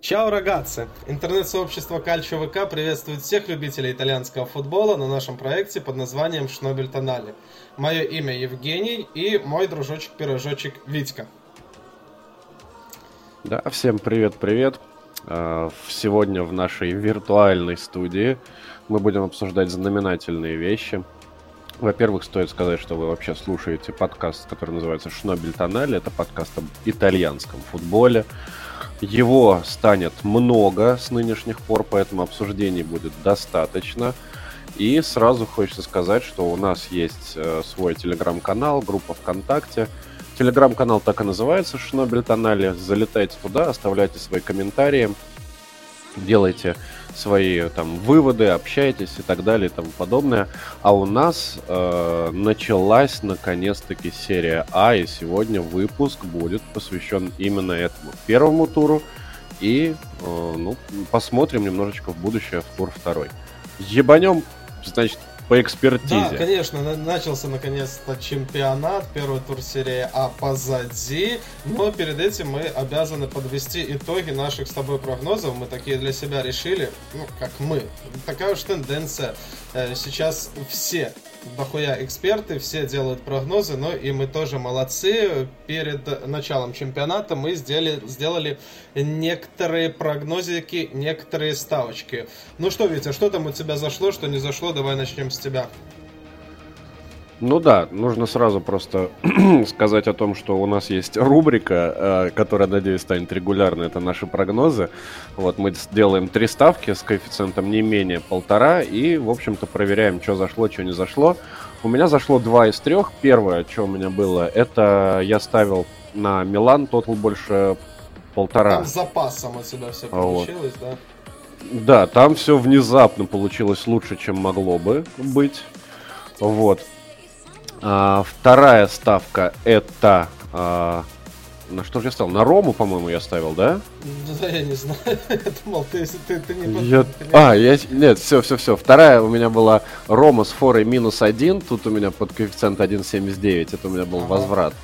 Чао, рогатцы! Интернет-сообщество Кальчо ВК приветствует всех любителей итальянского футбола на нашем проекте под названием Шнобель Тонали. Мое имя Евгений и мой дружочек-пирожочек Витька. Да, всем привет-привет. А, сегодня в нашей виртуальной студии мы будем обсуждать знаменательные вещи. Во-первых, стоит сказать, что вы вообще слушаете подкаст, который называется «Шнобель Тонали». Это подкаст об итальянском футболе. Его станет много с нынешних пор, поэтому обсуждений будет достаточно. И сразу хочется сказать, что у нас есть э, свой телеграм-канал, группа ВКонтакте. Телеграм-канал так и называется «Шнобель Тонали». Залетайте туда, оставляйте свои комментарии, делайте свои там выводы, общайтесь и так далее и тому подобное. А у нас э, началась наконец-таки серия А, и сегодня выпуск будет посвящен именно этому первому туру. И э, ну, посмотрим немножечко в будущее в тур второй. Ебанем, значит, по экспертизе. Да, конечно, начался наконец-то чемпионат, первый тур серии А позади, но перед этим мы обязаны подвести итоги наших с тобой прогнозов. Мы такие для себя решили, ну, как мы, такая уж тенденция. Э, сейчас все дохуя эксперты, все делают прогнозы, но и мы тоже молодцы. Перед началом чемпионата мы сделали, сделали некоторые прогнозики, некоторые ставочки. Ну что, Витя, что там у тебя зашло, что не зашло? Давай начнем с тебя. Ну да, нужно сразу просто сказать о том, что у нас есть рубрика, э, которая, надеюсь, станет регулярной. Это наши прогнозы. Вот мы сделаем три ставки с коэффициентом не менее полтора и, в общем-то, проверяем, что зашло, что не зашло. У меня зашло два из трех. Первое, что у меня было, это я ставил на Милан, тотал больше полтора. Там с запасом у тебя все получилось, вот. да? Да, там все внезапно получилось лучше, чем могло бы быть. Вот. А, вторая ставка это... А, на что же я ставил? На Рому, по-моему, я ставил, да? Да, я не знаю. Я думал, ты, ты, ты не... Я... А, я... Нет, все, все, все. Вторая у меня была Рома с форой минус один. Тут у меня под коэффициент 1.79. Это у меня был ага. возврат.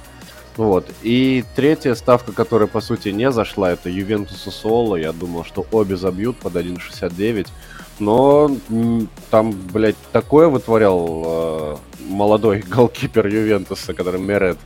Вот. И третья ставка, которая, по сути, не зашла, это Ювентус и Соло. Я думал, что обе забьют под 1.69. Но там, блядь, такое вытворял э, молодой голкипер Ювентуса, который Мерет,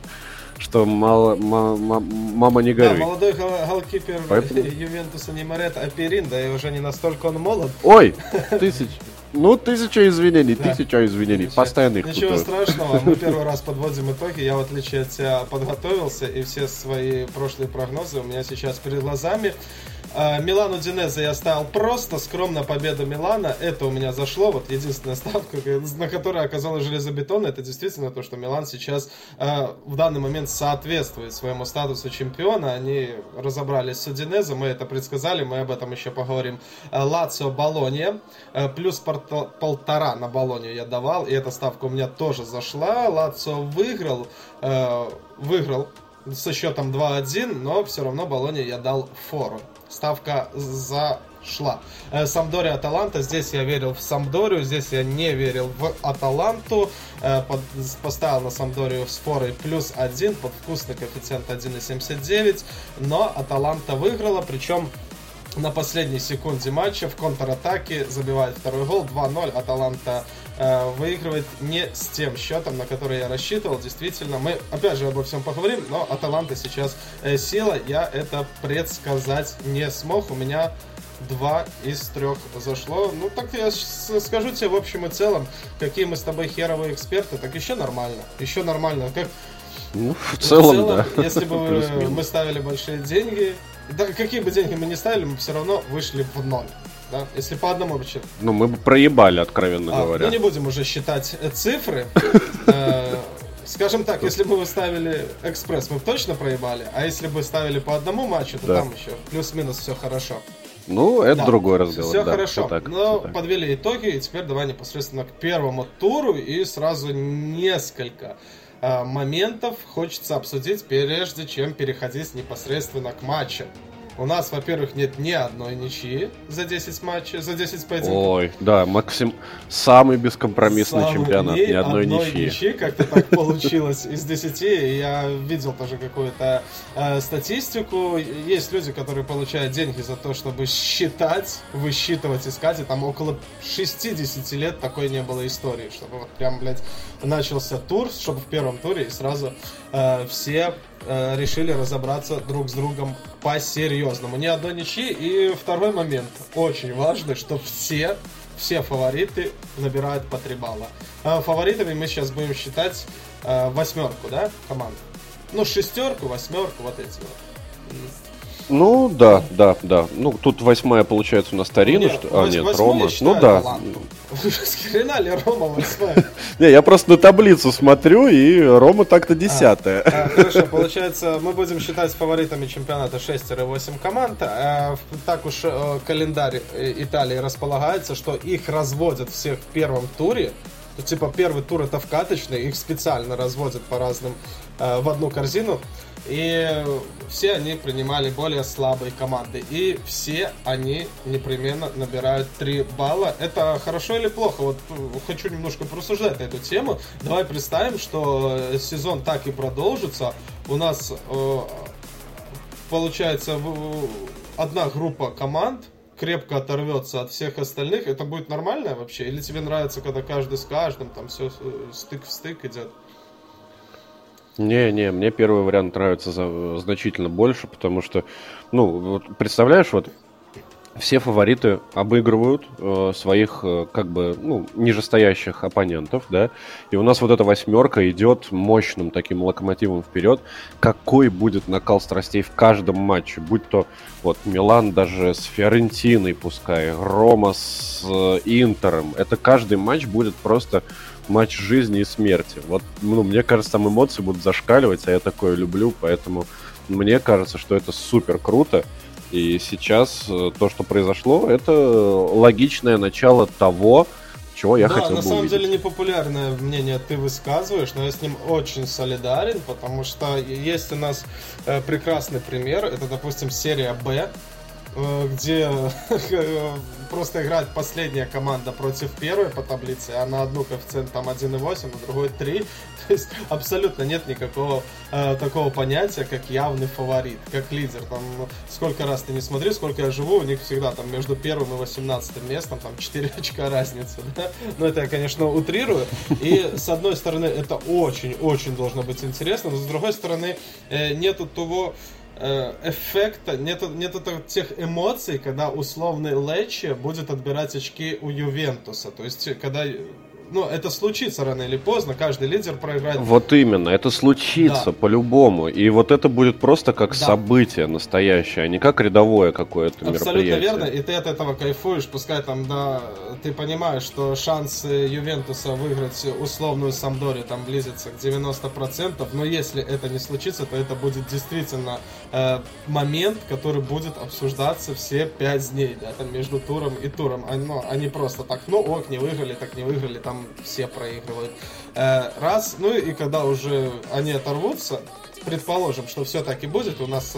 что мало, мама, мама не горюй. Да, молодой гол голкипер Поэтому... Ювентуса не Мерет, а Перин, да и уже не настолько он молод. Ой, тысяч. Ну, тысяча извинений, да. тысяча извинений. Ничего, Постоянно их Ничего путаю. страшного, мы первый раз подводим итоги. Я, в отличие от тебя, подготовился, и все свои прошлые прогнозы у меня сейчас перед глазами. А, Милану Динезе я ставил просто скромно победа Милана. Это у меня зашло. Вот единственная ставка, на которой оказалась железобетон, это действительно то, что Милан сейчас э, в данный момент соответствует своему статусу чемпиона. Они разобрались с Удинезе, мы это предсказали, мы об этом еще поговорим. А, Лацио Болония, плюс полтора на Болонию я давал, и эта ставка у меня тоже зашла. Лацио выиграл, выиграл со счетом 2-1, но все равно Болония я дал фору ставка зашла. Э, Самдория Аталанта. Здесь я верил в Самдорию, здесь я не верил в Аталанту. Э, поставил на Самдорию с форой плюс один под вкусный коэффициент 1,79. Но Аталанта выиграла, причем на последней секунде матча в контратаке забивает второй гол 2-0. Аталанта э, выигрывает не с тем счетом, на который я рассчитывал. Действительно, мы опять же обо всем поговорим, но Аталанта сейчас э, сила. Я это предсказать не смог. У меня два из трех зашло. Ну, так я скажу тебе в общем и целом, какие мы с тобой херовые эксперты, так еще нормально. Еще нормально. Как ну, в целом, в целом да. Если бы мы ставили большие деньги, да, какие бы деньги мы не ставили, мы все равно вышли в ноль. Да? Если по одному вообще. Ну, мы бы проебали, откровенно а, говоря. Ну, не будем уже считать э, цифры. Э, скажем так, если бы вы ставили экспресс, мы бы точно проебали. А если бы ставили по одному матчу, то там еще плюс-минус все хорошо. Ну, это другой разговор. Все хорошо. Но подвели итоги, и теперь давай непосредственно к первому туру и сразу несколько Э, моментов хочется обсудить, прежде чем переходить непосредственно к матчу. У нас, во-первых, нет ни одной ничьи за 10 матчей, за 10 поединков. Ой, да, Максим, самый бескомпромиссный Самый- чемпионат, ни одной, одной ничьи. ничьи, как-то так получилось из 10. И Я видел тоже какую-то э, статистику. Есть люди, которые получают деньги за то, чтобы считать, высчитывать, искать. И там около 60 лет такой не было истории, чтобы вот прям, блядь, начался тур, чтобы в первом туре и сразу э, все э, решили разобраться друг с другом по-серьезному. Ни одной ничьи. И второй момент, очень важный, что все все фавориты набирают по 3 балла. А фаворитами мы сейчас будем считать э, восьмерку, да, команд? Ну, шестерку, восьмерку, вот эти вот. Ну, да, да, да. Ну, тут восьмая, получается, у нас Тарина, Нет, что... А, вось- нет, Рома. считаю Ну, да. Атланту. С хрена ли Рома восьмая? Не, я просто на таблицу смотрю, и Рома так-то десятая. А, Хорошо, получается, мы будем считать фаворитами чемпионата 6-8 команд. А, в- Так уж э, календарь э, Италии располагается, что их разводят всех в первом туре. То, типа первый тур это вкаточный, их специально разводят по разным э, в одну корзину. И все они принимали более слабые команды. И все они непременно набирают 3 балла. Это хорошо или плохо? Вот э, хочу немножко порассуждать на эту тему. Давай представим, что э, сезон так и продолжится. У нас э, получается в- одна группа команд крепко оторвется от всех остальных. Это будет нормально вообще? Или тебе нравится, когда каждый с каждым, там все стык в стык идет? Не, мне первый вариант нравится за- значительно больше, потому что, ну, вот представляешь, вот все фавориты обыгрывают э, своих, э, как бы, ну, нижестоящих оппонентов, да, и у нас вот эта восьмерка идет мощным таким локомотивом вперед. Какой будет накал страстей в каждом матче, будь то вот Милан даже с Фиорентиной пускай, Рома с э, Интером, это каждый матч будет просто матч жизни и смерти. Вот, ну, мне кажется, там эмоции будут зашкаливать, а я такое люблю, поэтому мне кажется, что это супер круто. И сейчас э, то, что произошло, это логичное начало того, чего я да, хотел на бы самом увидеть. деле непопулярное мнение ты высказываешь, но я с ним очень солидарен, потому что есть у нас э, прекрасный пример, это, допустим, серия Б, где э, просто играет последняя команда против первой по таблице, а на одну коэффициент там 1,8, на другой 3. То есть абсолютно нет никакого э, такого понятия, как явный фаворит, как лидер. Там сколько раз ты не смотри, сколько я живу, у них всегда там между первым и 18 местом там 4 очка разница. Да? Но это я, конечно, утрирую. И с одной стороны, это очень-очень должно быть интересно, но с другой стороны, э, нету того э, эффекта, нету, нету то- тех эмоций, когда условный Лечи будет отбирать очки у Ювентуса. То есть, когда ну, это случится рано или поздно, каждый лидер проиграет. Вот именно, это случится Да. по-любому. И вот это будет просто как Да. событие настоящее, а не как рядовое какое-то Абсолютно мероприятие. верно, и ты от этого кайфуешь, пускай там, да, ты понимаешь, что шансы Ювентуса выиграть условную Самдорию там близится к 90%, но если это не случится, то это будет действительно э, момент, который будет обсуждаться все 5 дней, да, там между туром и туром, а, ну, они просто так, ну ок, не выиграли, так не выиграли, там все проигрывают. Э, раз, ну и когда уже они оторвутся, предположим, что все так и будет, у нас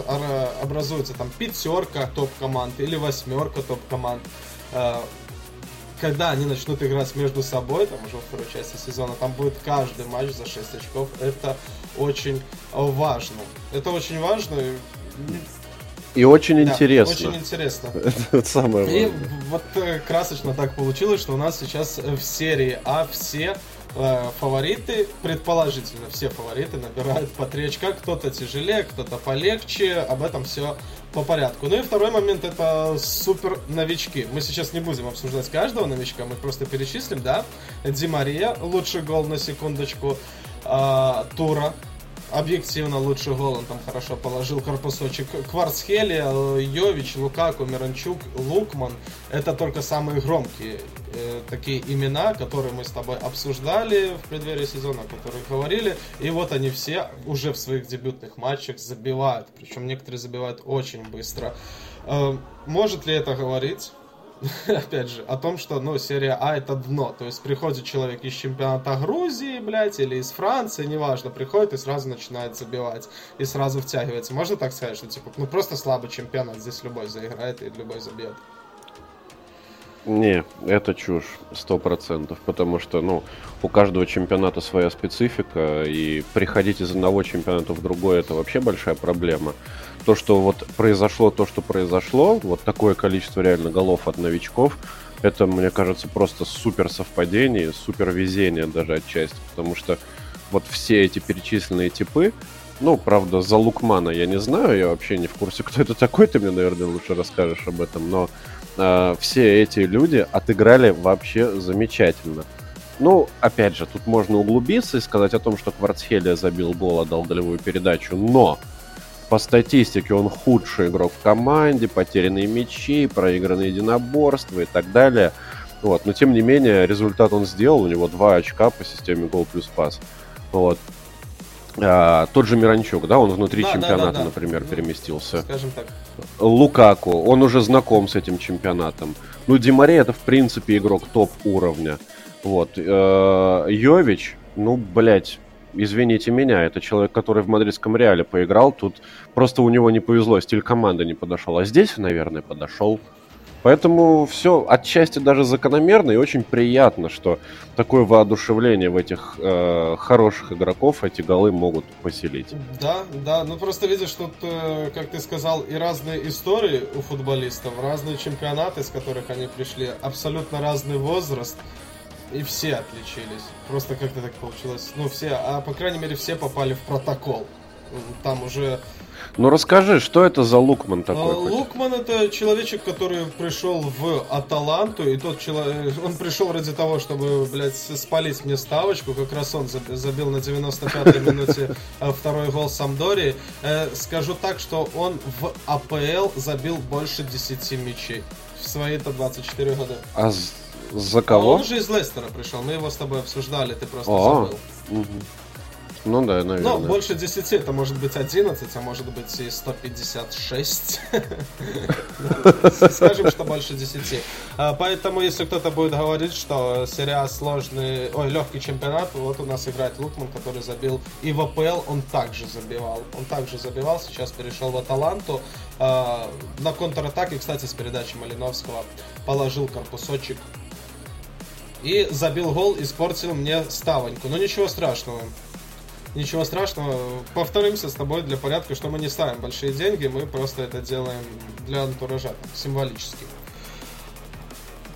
образуется там пятерка топ-команд или восьмерка топ-команд. Э, Когда они начнут играть между собой, там уже во второй части сезона, там будет каждый матч за 6 очков. Это очень важно. Это очень важно. И, очень да, интересно. очень интересно. Это самое И важное. вот э, красочно так получилось, что у нас сейчас э, в серии А все э, фавориты, предположительно все фавориты набирают по 3 очка, кто-то тяжелее, кто-то полегче, об этом все по порядку. Ну и второй момент это супер новички. Мы сейчас не будем обсуждать каждого новичка, мы просто перечислим, да. Ди Мария, лучший гол на секундочку, а, Тура, объективно лучший гол, он там хорошо положил корпусочек. Кварцхелия, Йович, Лукаку, Миранчук, Лукман. Это только самые громкие э, такие имена, которые мы с тобой обсуждали в преддверии сезона, о которых говорили. И вот они все уже в своих дебютных матчах забивают. Причем некоторые забивают очень быстро. Э, может ли это говорить опять же, о том, что, ну, серия А это дно. То есть приходит человек из чемпионата Грузии, блядь, или из Франции, неважно, приходит и сразу начинает забивать. И сразу втягивается. Можно так сказать, что, типа, ну, просто слабый чемпионат, здесь любой заиграет и любой забьет. Не, это чушь, сто процентов, потому что, ну, у каждого чемпионата своя специфика, и приходить из одного чемпионата в другой, это вообще большая проблема. То, что вот произошло то, что произошло, вот такое количество реально голов от новичков, это, мне кажется, просто супер совпадение, супер везение даже отчасти, потому что вот все эти перечисленные типы, ну, правда, за Лукмана я не знаю, я вообще не в курсе, кто это такой, ты мне, наверное, лучше расскажешь об этом, но э, все эти люди отыграли вообще замечательно. Ну, опять же, тут можно углубиться и сказать о том, что Кварцхелия забил гол, отдал голевую передачу, но по статистике он худший игрок в команде, потерянные мячи, проигранные единоборства и так далее. Вот. Но тем не менее, результат он сделал, у него 2 очка по системе гол плюс пас. Вот. А, тот же Миранчук, да, он внутри да, чемпионата, да, да, да. например, ну, переместился. Скажем так. Лукаку, он уже знаком с этим чемпионатом. Ну, Димаре это, в принципе, игрок топ уровня. Вот. Э, Йович, ну, блядь, извините меня, это человек, который в мадридском Реале поиграл, тут просто у него не повезло, стиль команды не подошел. А здесь, наверное, подошел. Поэтому все отчасти даже закономерно и очень приятно, что такое воодушевление в этих э, хороших игроков эти голы могут поселить. Да, да, ну просто видишь, тут, э, как ты сказал, и разные истории у футболистов, разные чемпионаты, с которых они пришли, абсолютно разный возраст. И все отличились. Просто как-то так получилось. Ну, все, а по крайней мере, все попали в протокол. Там уже ну расскажи, что это за Лукман такой? А, Лукман это человечек, который пришел в Аталанту, и тот человек, он пришел ради того, чтобы, блядь, спалить мне ставочку, как раз он забил на 95-й минуте э, второй гол Самдори. Э, скажу так, что он в АПЛ забил больше 10 мячей в свои-то 24 года. А за кого? А он же из Лестера пришел, мы его с тобой обсуждали, ты просто О, забыл. Угу. Ну да, наверное. Ну, больше 10, это может быть 11, а может быть и 156. Скажем, что больше 10. А, поэтому, если кто-то будет говорить, что серия сложный, ой, легкий чемпионат, вот у нас играет Лукман, который забил и в АПЛ он также забивал. Он также забивал, сейчас перешел в Аталанту. А, на контратаке, кстати, с передачи Малиновского положил корпусочек и забил гол, испортил мне ставоньку. Но ничего страшного. Ничего страшного. Повторимся с тобой для порядка, что мы не ставим большие деньги, мы просто это делаем для антуража, символически.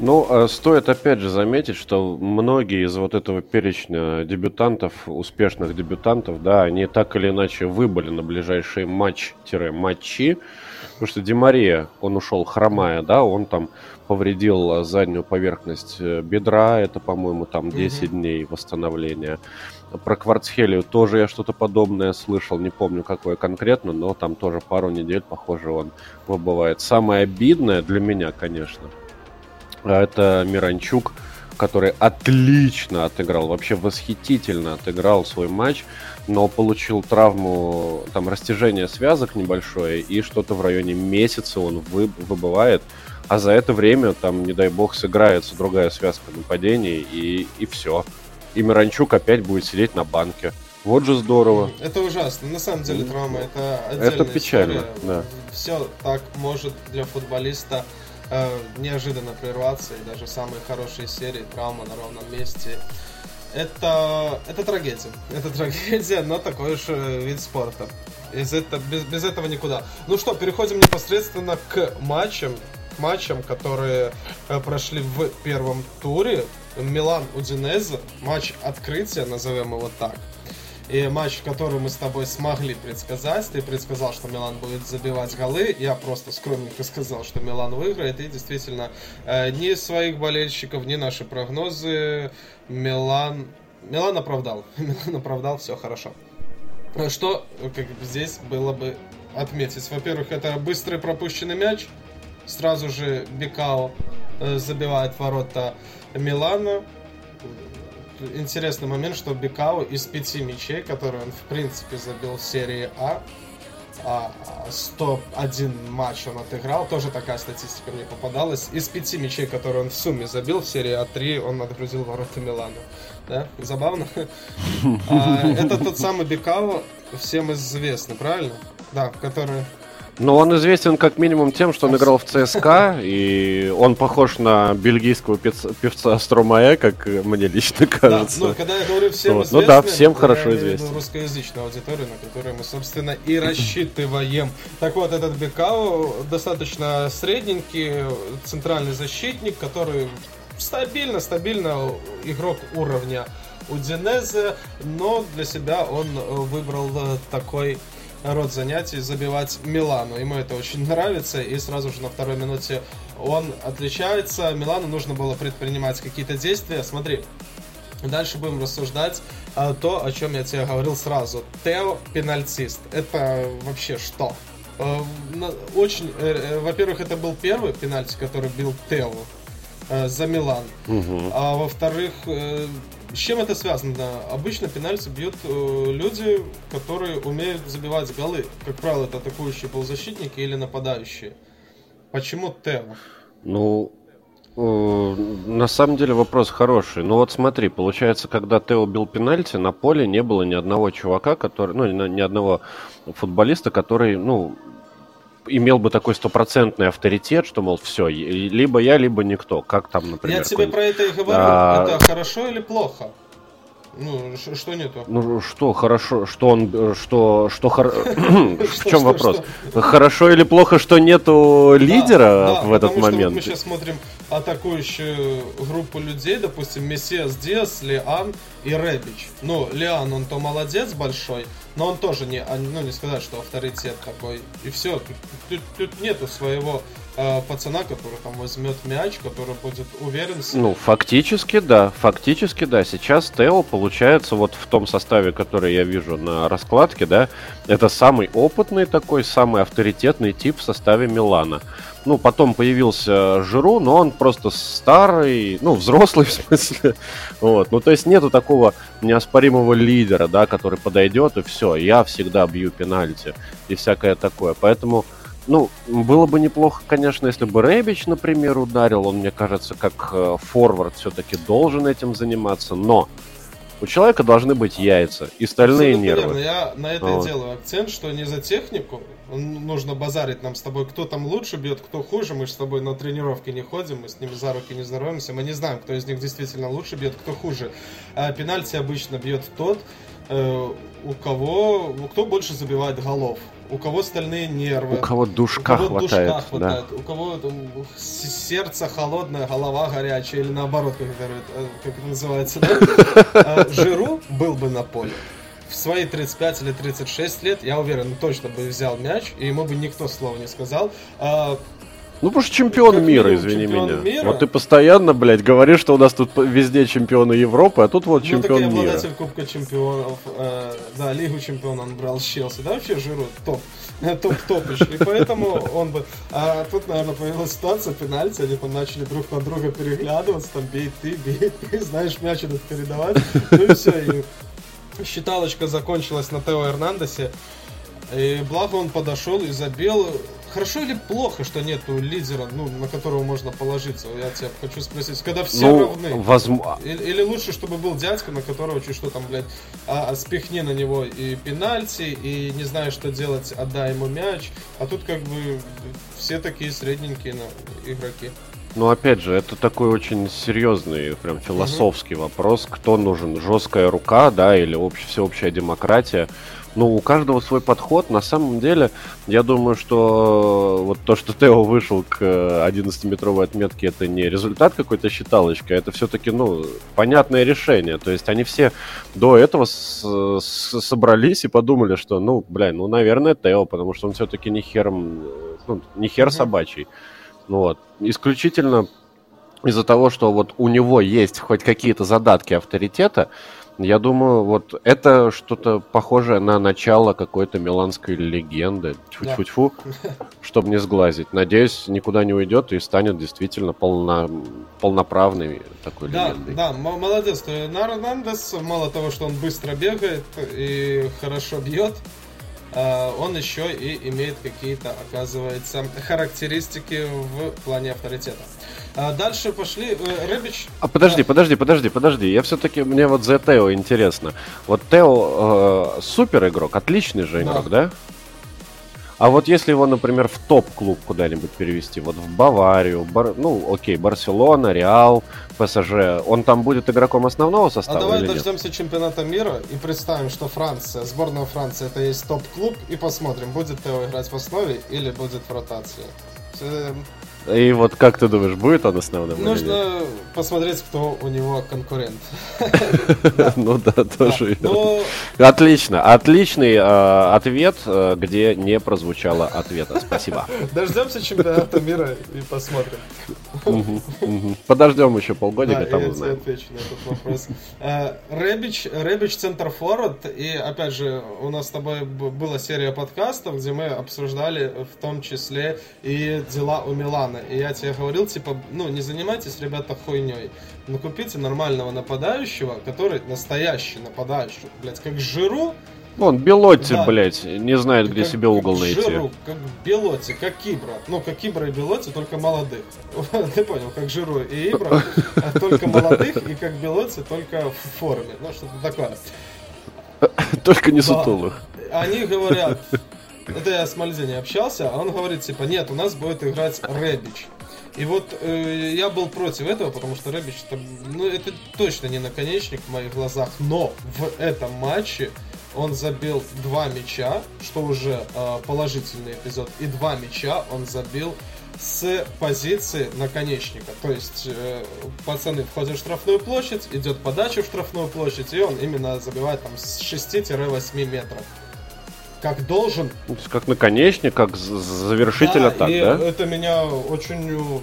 Ну, э, стоит опять же заметить, что многие из вот этого перечня дебютантов, успешных дебютантов, да, они так или иначе выбыли на ближайшие матч-матчи, потому что Демария, он ушел хромая, да, он там повредил заднюю поверхность э, бедра, это, по-моему, там 10 mm-hmm. дней восстановления. Про Кварцхелию тоже я что-то подобное слышал, не помню какое конкретно, но там тоже пару недель, похоже, он выбывает. Самое обидное для меня, конечно, это Миранчук, который отлично отыграл, вообще восхитительно отыграл свой матч, но получил травму, там, растяжение связок небольшое, и что-то в районе месяца он вы, выбывает, а за это время, там, не дай бог, сыграется другая связка нападений, и, и все и Миранчук опять будет сидеть на банке. Вот же здорово. Это ужасно. На самом деле травма это отдельная Это печально, история. да. Все так может для футболиста э, неожиданно прерваться, и даже самые хорошие серии травма на ровном месте. Это, это трагедия. Это трагедия, но такой уж э, вид спорта. Из это, без, без этого никуда. Ну что, переходим непосредственно к матчам. Матчам, которые э, прошли в первом туре. Милан Удинезе, матч открытия, назовем его так. И матч, который мы с тобой смогли предсказать. Ты предсказал, что Милан будет забивать голы. Я просто скромненько сказал, что Милан выиграет. И действительно, э, ни своих болельщиков, ни наши прогнозы Милан... Милан оправдал. Милан оправдал, все хорошо. Что как бы, здесь было бы отметить? Во-первых, это быстрый пропущенный мяч. Сразу же Бекао э, забивает ворота Милана. Интересный момент, что Бекау из пяти мячей, которые он в принципе забил в серии А, 101 а, матч он отыграл, тоже такая статистика мне попадалась. Из пяти мячей, которые он в сумме забил в серии А3, он отгрузил ворота Милана. Да? Забавно? А, это тот самый Бекао, всем известный, правильно? Да, который но он известен как минимум тем, что он играл в ЦСКА, и он похож на бельгийского певца, певца как мне лично кажется. Да, ну, когда я говорю всем вот. известный, Ну да, всем хорошо известен. русскоязычную аудиторию, на которую мы, собственно, и рассчитываем. Так вот, этот Бекау достаточно средненький центральный защитник, который стабильно, стабильно игрок уровня Удинезе, но для себя он выбрал такой род занятий забивать Милану. Ему это очень нравится, и сразу же на второй минуте он отличается. Милану нужно было предпринимать какие-то действия. Смотри, дальше будем рассуждать а, то, о чем я тебе говорил сразу. Тео пенальтист. Это вообще что? А, очень, э, э, во-первых, это был первый пенальти, который бил Тео э, за Милан. Угу. А во-вторых, с чем это связано? Обычно пенальти бьют э, люди, которые умеют забивать голы. Как правило, это атакующие полузащитники или нападающие. Почему Тео? Ну, э, на самом деле вопрос хороший. Ну вот смотри, получается, когда Тео бил пенальти, на поле не было ни одного чувака, который, ну, ни одного футболиста, который, ну, имел бы такой стопроцентный авторитет, что, мол, все, либо я, либо никто. Как там, например? Я тебе про это и говорю. А... Это хорошо или плохо? Ну, что нету? Ну, что хорошо, что он, что, что, хор... в чем вопрос? Хорошо или плохо, что нету лидера в этот момент? мы сейчас смотрим атакующую группу людей, допустим, Мессиас Диас, Лиан и Ребич. Ну, Лиан, он то молодец большой, но он тоже не, а, ну, не сказать, что авторитет такой. И все, тут нету своего э, пацана, который там возьмет мяч, который будет уверен. Ну, фактически, да. Фактически, да. Сейчас Тео получается вот в том составе, который я вижу на раскладке, да, это самый опытный такой, самый авторитетный тип в составе Милана. Ну, потом появился Жиру, но он просто старый, ну, взрослый в смысле. Вот. Ну, то есть нету такого неоспоримого лидера, да, который подойдет и все, я всегда бью пенальти и всякое такое. Поэтому ну, было бы неплохо, конечно, если бы Рэбич, например, ударил. Он, мне кажется, как э, форвард все-таки должен этим заниматься. Но у человека должны быть яйца и стальные Абсолютно нервы. Верно. Я на это вот. и делаю акцент, что не за технику нужно базарить нам с тобой, кто там лучше бьет, кто хуже. Мы же с тобой на тренировки не ходим, мы с ними за руки не здороваемся. Мы не знаем, кто из них действительно лучше бьет, кто хуже. А пенальти обычно бьет тот, э, у кого, кто больше забивает голов у кого стальные нервы, у кого душка у кого хватает, душка хватает да. у кого там, сердце холодное, голова горячая, или наоборот, как это, э, как это называется, да? А, Жиру был бы на поле. В свои 35 или 36 лет, я уверен, точно бы взял мяч, и ему бы никто слова не сказал. Ну, потому что чемпион как мира, извини чемпион меня. Мира. Вот ты постоянно, блядь, говоришь, что у нас тут везде чемпионы Европы, а тут вот ну, чемпион так мира. обладатель Кубка чемпионов, э, да, Лигу чемпионов он брал с Челси, да, вообще Жиру топ, топ-топыч, и поэтому он бы... А тут, наверное, появилась ситуация, пенальти, они там начали друг на друга переглядываться, там, бей ты, бей ты, знаешь, мяч идут передавать, ну и все, и считалочка закончилась на Тео Эрнандесе, и благо он подошел и забил Хорошо или плохо, что нету лидера, ну, на которого можно положиться? Я тебя хочу спросить, когда все ну, равны. Возможно. Или, или лучше, чтобы был дядька, на которого чуть что там, блядь, а, а, спихни на него и пенальти, и не знаю, что делать, отдай ему мяч. А тут как бы все такие средненькие ну, игроки. Ну, опять же, это такой очень серьезный, прям философский угу. вопрос. Кто нужен? Жесткая рука, да, или общ, всеобщая демократия? Ну, у каждого свой подход. На самом деле, я думаю, что вот то, что Тео вышел к 11-метровой отметке, это не результат какой-то считалочки, а это все-таки, ну, понятное решение. То есть они все до этого с с собрались и подумали, что, ну, блин, ну, наверное, Тео, потому что он все-таки не хером, ну, не хер собачий. Ну, вот. Исключительно из-за того, что вот у него есть хоть какие-то задатки авторитета, я думаю, вот это что-то похожее на начало какой-то миланской легенды. Тьфу-тьфу-тьфу, да. чтобы не сглазить. Надеюсь, никуда не уйдет и станет действительно полно, полноправной такой да, легендой. Да, молодец. Нарнандес, мало того, что он быстро бегает и хорошо бьет, он еще и имеет какие-то, оказывается, характеристики в плане авторитета. А дальше пошли э, Рыбич. А подожди, подожди, подожди, подожди. Я все-таки мне вот за Тео интересно. Вот Тео э, супер игрок, отличный же игрок, да? да? А вот если его, например, в топ-клуб куда-нибудь перевести, вот в Баварию, Бар... ну, окей, Барселона, Реал, ПСЖ, он там будет игроком основного состава? А давай дождемся нет? чемпионата мира и представим, что Франция, сборная Франции, это есть топ-клуб, и посмотрим, будет Тео играть в основе или будет в ротации. И вот как ты думаешь, будет он основным? Нужно посмотреть, кто у него конкурент. Ну да, тоже. Отлично, отличный э, ответ, э, где не прозвучало ответа. Спасибо. Дождемся чемпионата мира и посмотрим. Подождем еще полгодика, там узнаем. Я отвечу на этот вопрос. Э, Рэбич, Рэбич центр форвард, и опять же, у нас с тобой была серия подкастов, где мы обсуждали в том числе и дела у Милана. И я тебе говорил, типа, ну, не занимайтесь, ребята, хуйней. Но купите нормального нападающего, который настоящий нападающий. Блять, как Жиру, Вон, Белотти, да. блядь, не знает, где как, себе угол как найти. Жиру, как Белотти, как Кибра. Ну, как Кибра и Белотти, только молодых. Ты понял, как Жиру и Ибра, а только молодых, и как Белотти, только в форме. Ну, что-то такое. Только не сутулых. Они говорят, это я с Мальзини общался, а он говорит, типа, нет, у нас будет играть Рэбич. И вот э, я был против этого, потому что Рэбич, это, ну, это точно не наконечник в моих глазах, но в этом матче он забил два мяча, что уже э, положительный эпизод, и два мяча он забил с позиции наконечника. То есть э, пацаны входят в штрафную площадь, идет подача в штрафную площадь, и он именно забивает там с 6-8 метров как должен. Как наконечник, как завершитель да, атак, и да? Это меня очень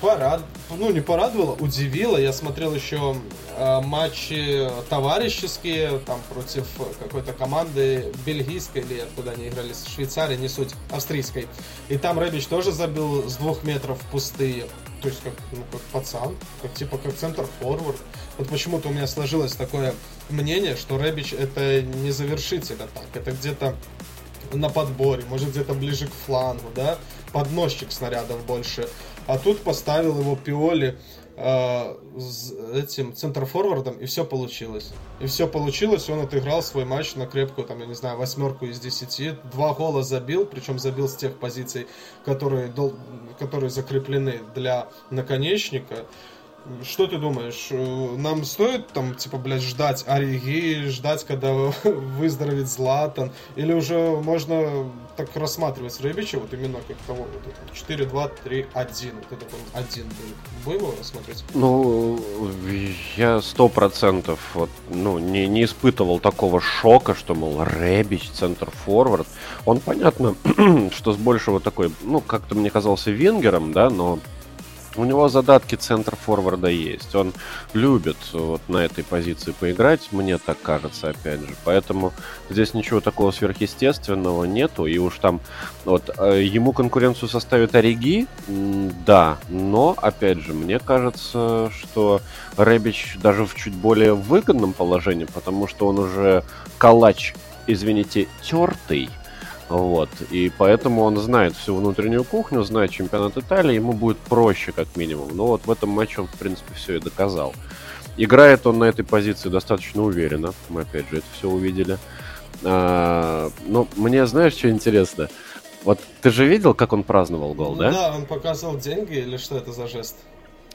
порад... ну не порадовало, удивило. Я смотрел еще э, матчи товарищеские, там против какой-то команды бельгийской или откуда они играли, с Швейцарии, не суть, австрийской. И там Рэбич тоже забил с двух метров пустые. То есть как, ну, как пацан, как типа как центр форвард. Вот почему-то у меня сложилось такое мнение, что Рэбич это не завершитель атак, это где-то на подборе, может где-то ближе к флангу, да, подносчик снарядов больше. А тут поставил его Пиоли этим центр-форвардом, и все получилось. И все получилось, он отыграл свой матч на крепкую, там, я не знаю, восьмерку из десяти. Два гола забил, причем забил с тех позиций, которые, которые закреплены для наконечника. Что ты думаешь? Э, нам стоит там, типа, блядь, ждать Ориги, ждать, когда выздоровеет Златан? Или уже можно так рассматривать Рыбича, вот именно как того, вот 4, 2, 3, 1. Вот это он один был. Бы его рассмотреть? Ну, я сто процентов вот, ну, не, не испытывал такого шока, что, мол, Ребич, центр форвард. Он, понятно, что с большего такой, ну, как-то мне казался венгером, да, но у него задатки центр форварда есть. Он любит вот на этой позиции поиграть, мне так кажется, опять же. Поэтому здесь ничего такого сверхъестественного нету. И уж там вот э, ему конкуренцию составит Ориги, да. Но, опять же, мне кажется, что Рэбич даже в чуть более выгодном положении, потому что он уже калач, извините, тертый вот. И поэтому он знает всю внутреннюю кухню, знает чемпионат Италии, ему будет проще, как минимум. Но вот в этом матче он, в принципе, все и доказал. Играет он на этой позиции достаточно уверенно. Мы, опять же, это все увидели. А, но мне, знаешь, что интересно? Вот ты же видел, как он праздновал гол, ну, да? Да, он показывал деньги или что это за жест?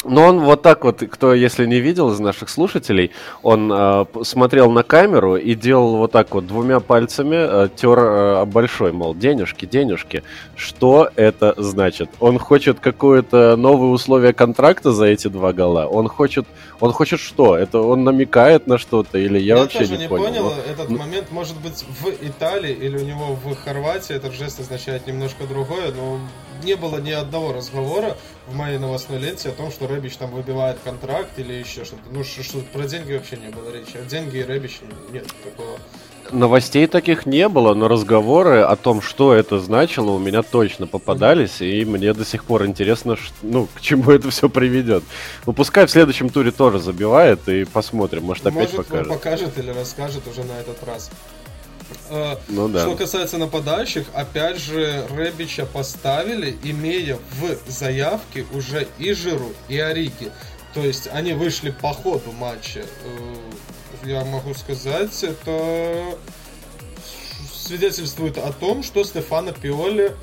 Но он вот так вот, кто если не видел из наших слушателей, он э, смотрел на камеру и делал вот так вот двумя пальцами, э, тер э, большой, мол, денежки, денежки. Что это значит? Он хочет какое-то новое условие контракта за эти два гола? Он хочет, он хочет что? Это он намекает на что-то или я, я вообще тоже не, не понял? понял но... этот ну... момент. Может быть в Италии или у него в Хорватии этот жест означает немножко другое, но не было ни одного разговора в моей новостной ленте о том, что Рэбич там выбивает контракт или еще что-то. Ну, что, что про деньги вообще не было речи. А деньги и Рэбич нет такого. Новостей таких не было, но разговоры о том, что это значило, у меня точно попадались, и мне до сих пор интересно, ну, к чему это все приведет. Ну, пускай в следующем туре тоже забивает, и посмотрим, может, опять может, покажет. покажет или расскажет уже на этот раз. Э, ну, да. Что касается нападающих, опять же, Ребича поставили, имея в заявке уже и Жиру, и Ориги. То есть они вышли по ходу матча. Э, я могу сказать, это свидетельствует о том, что Стефано Пиоли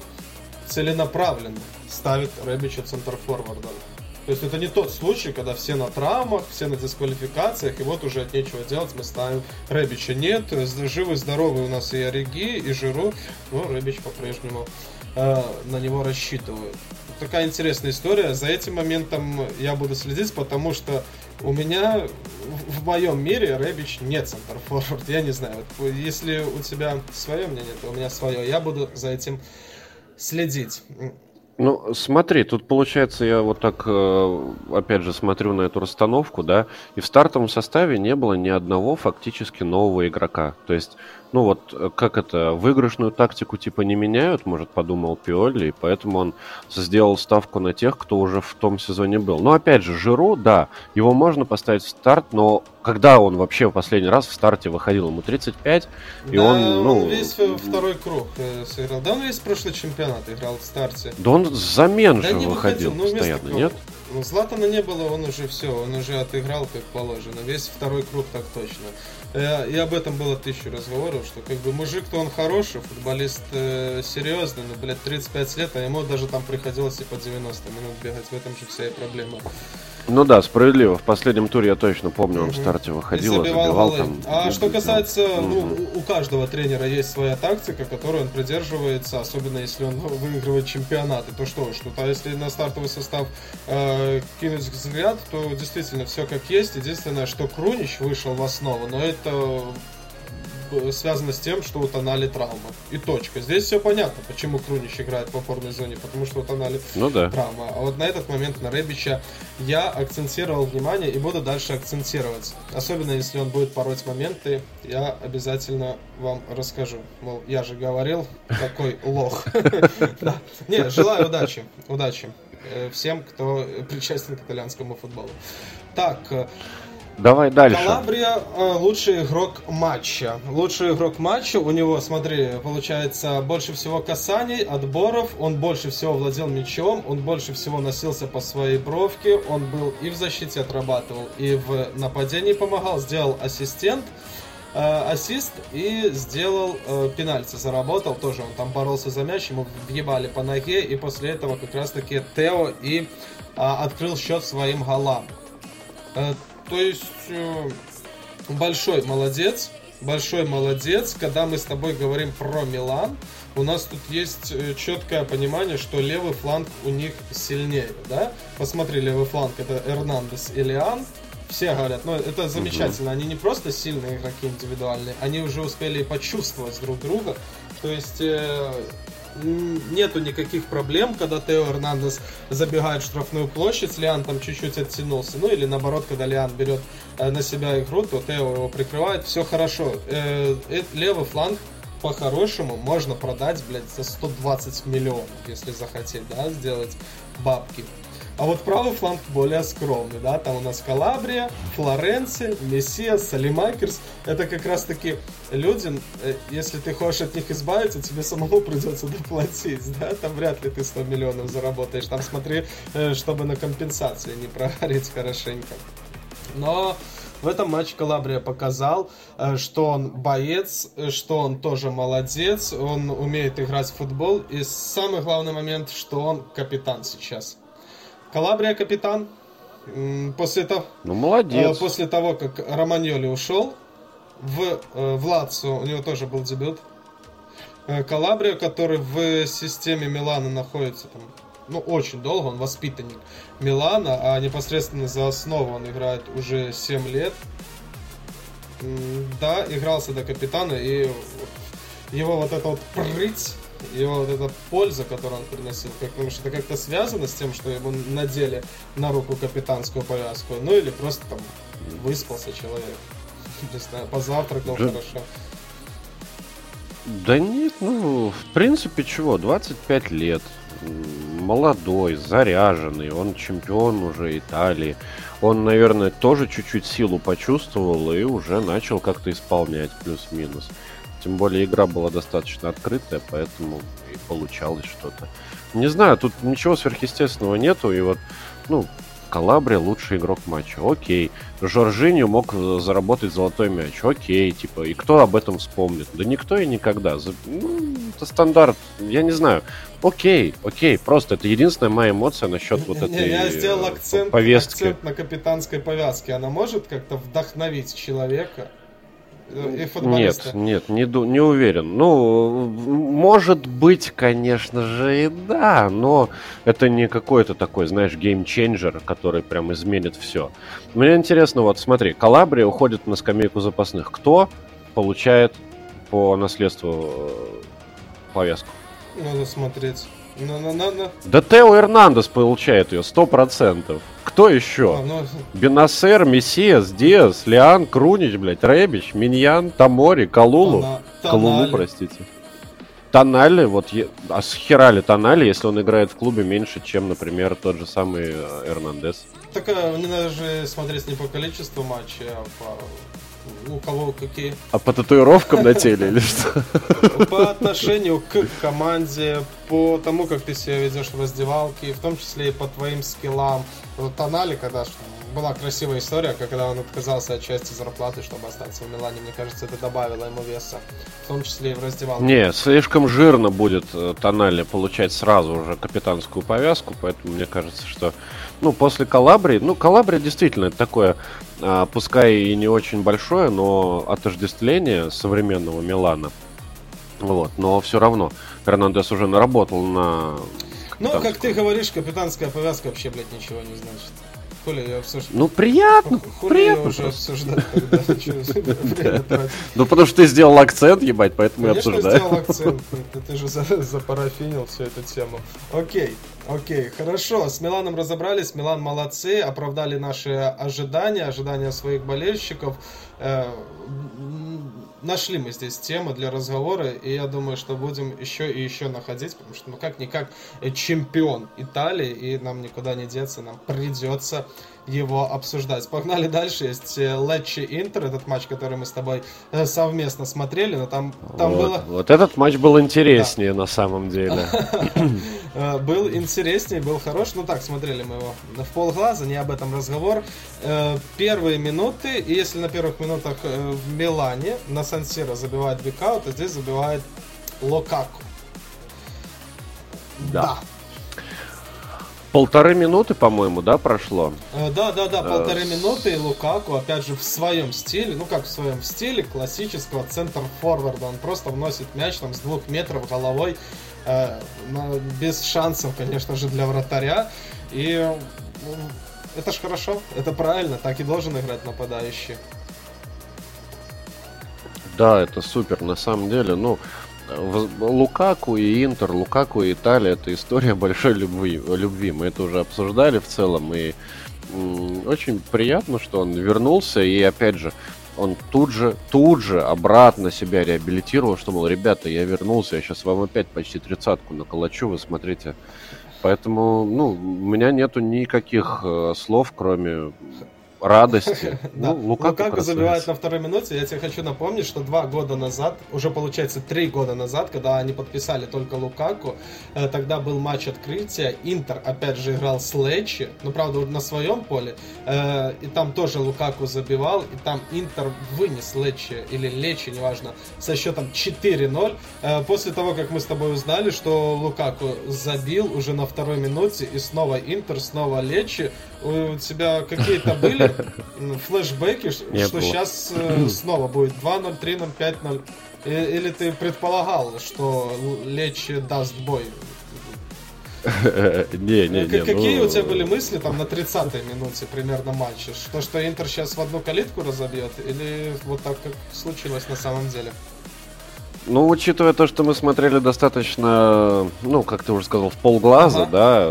целенаправленно ставит Ребича центр-форвардом. То есть это не тот случай, когда все на травмах, все на дисквалификациях, и вот уже от нечего делать мы ставим Ребича. Нет, живы, здоровы у нас и Ориги, и Жиру, но Ребич по-прежнему э, на него рассчитывают. Такая интересная история. За этим моментом я буду следить, потому что у меня в, моем мире Рэбич нет центр Я не знаю. Если у тебя свое мнение, то у меня свое. Я буду за этим следить. Ну, смотри, тут получается, я вот так, э, опять же, смотрю на эту расстановку, да, и в стартовом составе не было ни одного фактически нового игрока. То есть ну вот, э, как это, выигрышную тактику типа не меняют, может, подумал Пиоли, и поэтому он сделал ставку на тех, кто уже в том сезоне был. Но опять же, Жиру, да, его можно поставить в старт, но когда он вообще в последний раз в старте выходил? Ему 35, и да, он, ну... он весь второй круг э, сыграл. Да, он весь прошлый чемпионат играл в старте. Да он замен да же выходил, выходил ну, постоянно, нет? Ну, Златана не было, он уже все, он уже отыграл как положено. Весь второй круг так точно. И об этом было тысячу разговоров, что как бы мужик-то он хороший, футболист э, серьезный, но, блядь, 35 лет, а ему даже там приходилось и по 90 минут бегать, в этом же вся и проблема. Ну да, справедливо. В последнем туре я точно помню, он в старте выходил, и забивал, забивал там. А что касается, ну, у каждого тренера есть своя тактика, которую он придерживается, особенно если он выигрывает чемпионаты. То что, что то если на стартовый состав э, кинуть взгляд, то действительно все как есть. Единственное, что Крунич вышел в основу, но это связано с тем, что у Тонали травма. И точка. Здесь все понятно, почему Крунич играет в опорной зоне, потому что у Тонали ну, да. травма. А вот на этот момент на Ребича я акцентировал внимание и буду дальше акцентировать. Особенно если он будет пороть моменты, я обязательно вам расскажу. Мол, я же говорил, какой лох. Не, желаю удачи. Удачи э, всем, кто причастен к итальянскому футболу. Так, э, Давай дальше. Калабрия э, лучший игрок матча. Лучший игрок матча. У него, смотри, получается больше всего касаний, отборов. Он больше всего владел мячом. Он больше всего носился по своей бровке. Он был и в защите отрабатывал, и в нападении помогал. Сделал ассистент. Э, ассист и сделал э, пенальти, заработал тоже, он там боролся за мяч, ему въебали по ноге, и после этого как раз таки Тео и э, открыл счет своим голам. То есть э, большой молодец, большой молодец. Когда мы с тобой говорим про Милан, у нас тут есть э, четкое понимание, что левый фланг у них сильнее, да? Посмотри, левый фланг это Эрнандес и Лиан. Все говорят, ну это замечательно, они не просто сильные игроки индивидуальные, они уже успели почувствовать друг друга. То есть э, нету никаких проблем, когда Тео Эрнандес забегает в штрафную площадь, Лиан там чуть-чуть оттянулся. Ну или наоборот, когда Лиан берет э, на себя игру, то Тео его прикрывает, все хорошо. Э, э, левый фланг по-хорошему можно продать, блядь, за 120 миллионов, если захотеть, да, сделать бабки. А вот правый фланг более скромный, да, там у нас Калабрия, Флоренция, Мессия, Салимакерс. Это как раз таки люди, э, если ты хочешь от них избавиться, тебе самому придется доплатить, да, там вряд ли ты 100 миллионов заработаешь. Там смотри, э, чтобы на компенсации не прогореть хорошенько. Но в этом матче Калабрия показал, э, что он боец, что он тоже молодец, он умеет играть в футбол. И самый главный момент, что он капитан сейчас. Калабрия капитан. После того, ну, молодец. Э, после того, как Романьоли ушел, в, э, в Лацо у него тоже был дебют. Э, Калабрия, который в системе Милана находится там, ну, очень долго, он воспитанник Милана, а непосредственно за основу он играет уже 7 лет. Да, игрался до капитана, и его вот эта вот прыть его вот эта польза, которую он приносил, как, что это как-то связано с тем, что ему надели на руку капитанскую повязку, ну или просто там выспался человек. Не знаю, позавтракал да. хорошо. Да нет, ну, в принципе, чего, 25 лет, молодой, заряженный, он чемпион уже Италии. Он, наверное, тоже чуть-чуть силу почувствовал и уже начал как-то исполнять плюс-минус. Тем более игра была достаточно открытая, поэтому и получалось что-то. Не знаю, тут ничего сверхъестественного нету, и вот, ну, Калабрия лучший игрок матча. Окей. Жоржинью мог э, заработать золотой мяч. Окей, типа, и кто об этом вспомнит? Да никто и никогда. Ну, это стандарт. Я не знаю. Окей, окей, просто это единственная моя эмоция насчет вот этой не, Я сделал э, акцент, повестки. акцент на капитанской повязке. Она может как-то вдохновить человека? Футболиста? Нет, нет, не, не уверен. Ну, может быть, конечно же, и да, но это не какой-то такой, знаешь, геймченджер, который прям изменит все. Мне интересно, вот смотри, Калабрия уходит на скамейку запасных. Кто получает по наследству э, повязку? Надо смотреть. На, на, на, на. Да Тео Эрнандес получает ее, сто процентов. Кто еще? А, ну... Бенасер, Мессиас, Диас, Лиан, Крунич, блядь, Ребич, Миньян, Тамори, Калулу. Тона... Калулу, простите. Тонали, вот, а с херали Тонали, если он играет в клубе меньше, чем, например, тот же самый э, Эрнандес? Так а, не надо же смотреть не по количеству матчей, а по у кого какие. А по татуировкам на теле или что? По отношению к команде, по тому, как ты себя ведешь в раздевалке, в том числе и по твоим скиллам. Тонали, когда была красивая история, когда он отказался от части зарплаты, чтобы остаться в Милане. Мне кажется, это добавило ему веса, в том числе и в раздевалке. Не, слишком жирно будет э, Тонали получать сразу уже капитанскую повязку, поэтому мне кажется, что ну, после Калабрии, ну, Калабрия действительно такое, пускай и не очень большое, но отождествление современного Милана. Вот, но все равно Эрнандес уже наработал на... Ну, как ты говоришь, капитанская повязка вообще, блядь, ничего не значит. Хули ее обсуждать? Ну, приятно, Хули приятно. уже обсуждать, когда Ну, потому что ты сделал акцент, ебать, поэтому я обсуждаю. сделал акцент. Ты же запарафинил всю эту тему. Окей, окей, хорошо. С Миланом разобрались. Милан молодцы, оправдали наши ожидания, ожидания своих болельщиков э, нашли мы здесь темы для разговора, и я думаю, что будем еще и еще находить, потому что, ну, как-никак, э, чемпион Италии, и нам никуда не деться, нам придется его обсуждать. Погнали дальше. Есть Летчи Интер, этот матч, который мы с тобой э, совместно смотрели, но там, там вот, было... Вот этот матч был интереснее да. на самом деле. Э, был интереснее, был хорош. Ну так, смотрели мы его в полглаза, не об этом разговор. Э, первые минуты, и если на первых минутах в Милане на Сан-Сиро забивает Бекао, то здесь забивает Локаку. Да. да. Полторы минуты, по-моему, да, прошло? Э, да, да, да, полторы э, минуты, и Лукаку, опять же, в своем стиле, ну как в своем стиле, классического центр-форварда, он просто вносит мяч там с двух метров головой, э, без шансов, конечно же, для вратаря, и ну, это ж хорошо, это правильно, так и должен играть нападающий. Да, это супер, на самом деле, ну, Лукаку и Интер, Лукаку и Италия это история большой любви, любви. Мы это уже обсуждали в целом. И очень приятно, что он вернулся. И опять же, он тут же, тут же обратно себя реабилитировал, что, мол, ребята, я вернулся, я сейчас вам опять почти тридцатку наколочу, вы смотрите. Поэтому, ну, у меня нету никаких э, слов, кроме радости. Ну, Лукаку, Лукаку забивает на второй минуте. Я тебе хочу напомнить, что два года назад, уже получается три года назад, когда они подписали только Лукаку, э, тогда был матч открытия. Интер опять же играл с Лечи, ну правда на своем поле, э, и там тоже Лукаку забивал, и там Интер вынес Лечи или Лечи, неважно, со счетом 4-0. Э, после того, как мы с тобой узнали, что Лукаку забил уже на второй минуте, и снова Интер, снова Лечи, у тебя какие-то были флешбеки, что сейчас э, снова будет 2-0, 3-0, 5-0? Или ты предполагал, что Лечи даст бой? Не, не, не. Какие ну, у тебя были мысли там на 30-й минуте примерно матча? Что, что Интер сейчас в одну калитку разобьет? Или вот так, как случилось на самом деле? Ну, учитывая то, что мы смотрели достаточно, ну, как ты уже сказал, в полглаза, ага. да,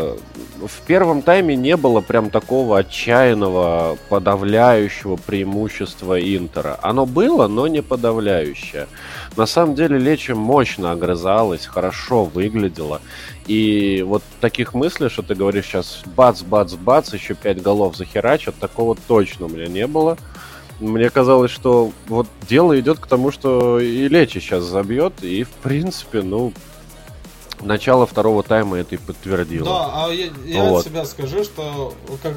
в первом тайме не было прям такого отчаянного, подавляющего преимущества Интера. Оно было, но не подавляющее. На самом деле Лечи мощно огрызалась, хорошо выглядела. И вот таких мыслей, что ты говоришь сейчас бац, бац, бац, еще пять голов захерачат, такого точно у меня не было. Мне казалось, что вот дело идет к тому, что и Лечи сейчас забьет, и в принципе, ну, начало второго тайма это и подтвердило. Да, а я, я вот. от себя скажу, что как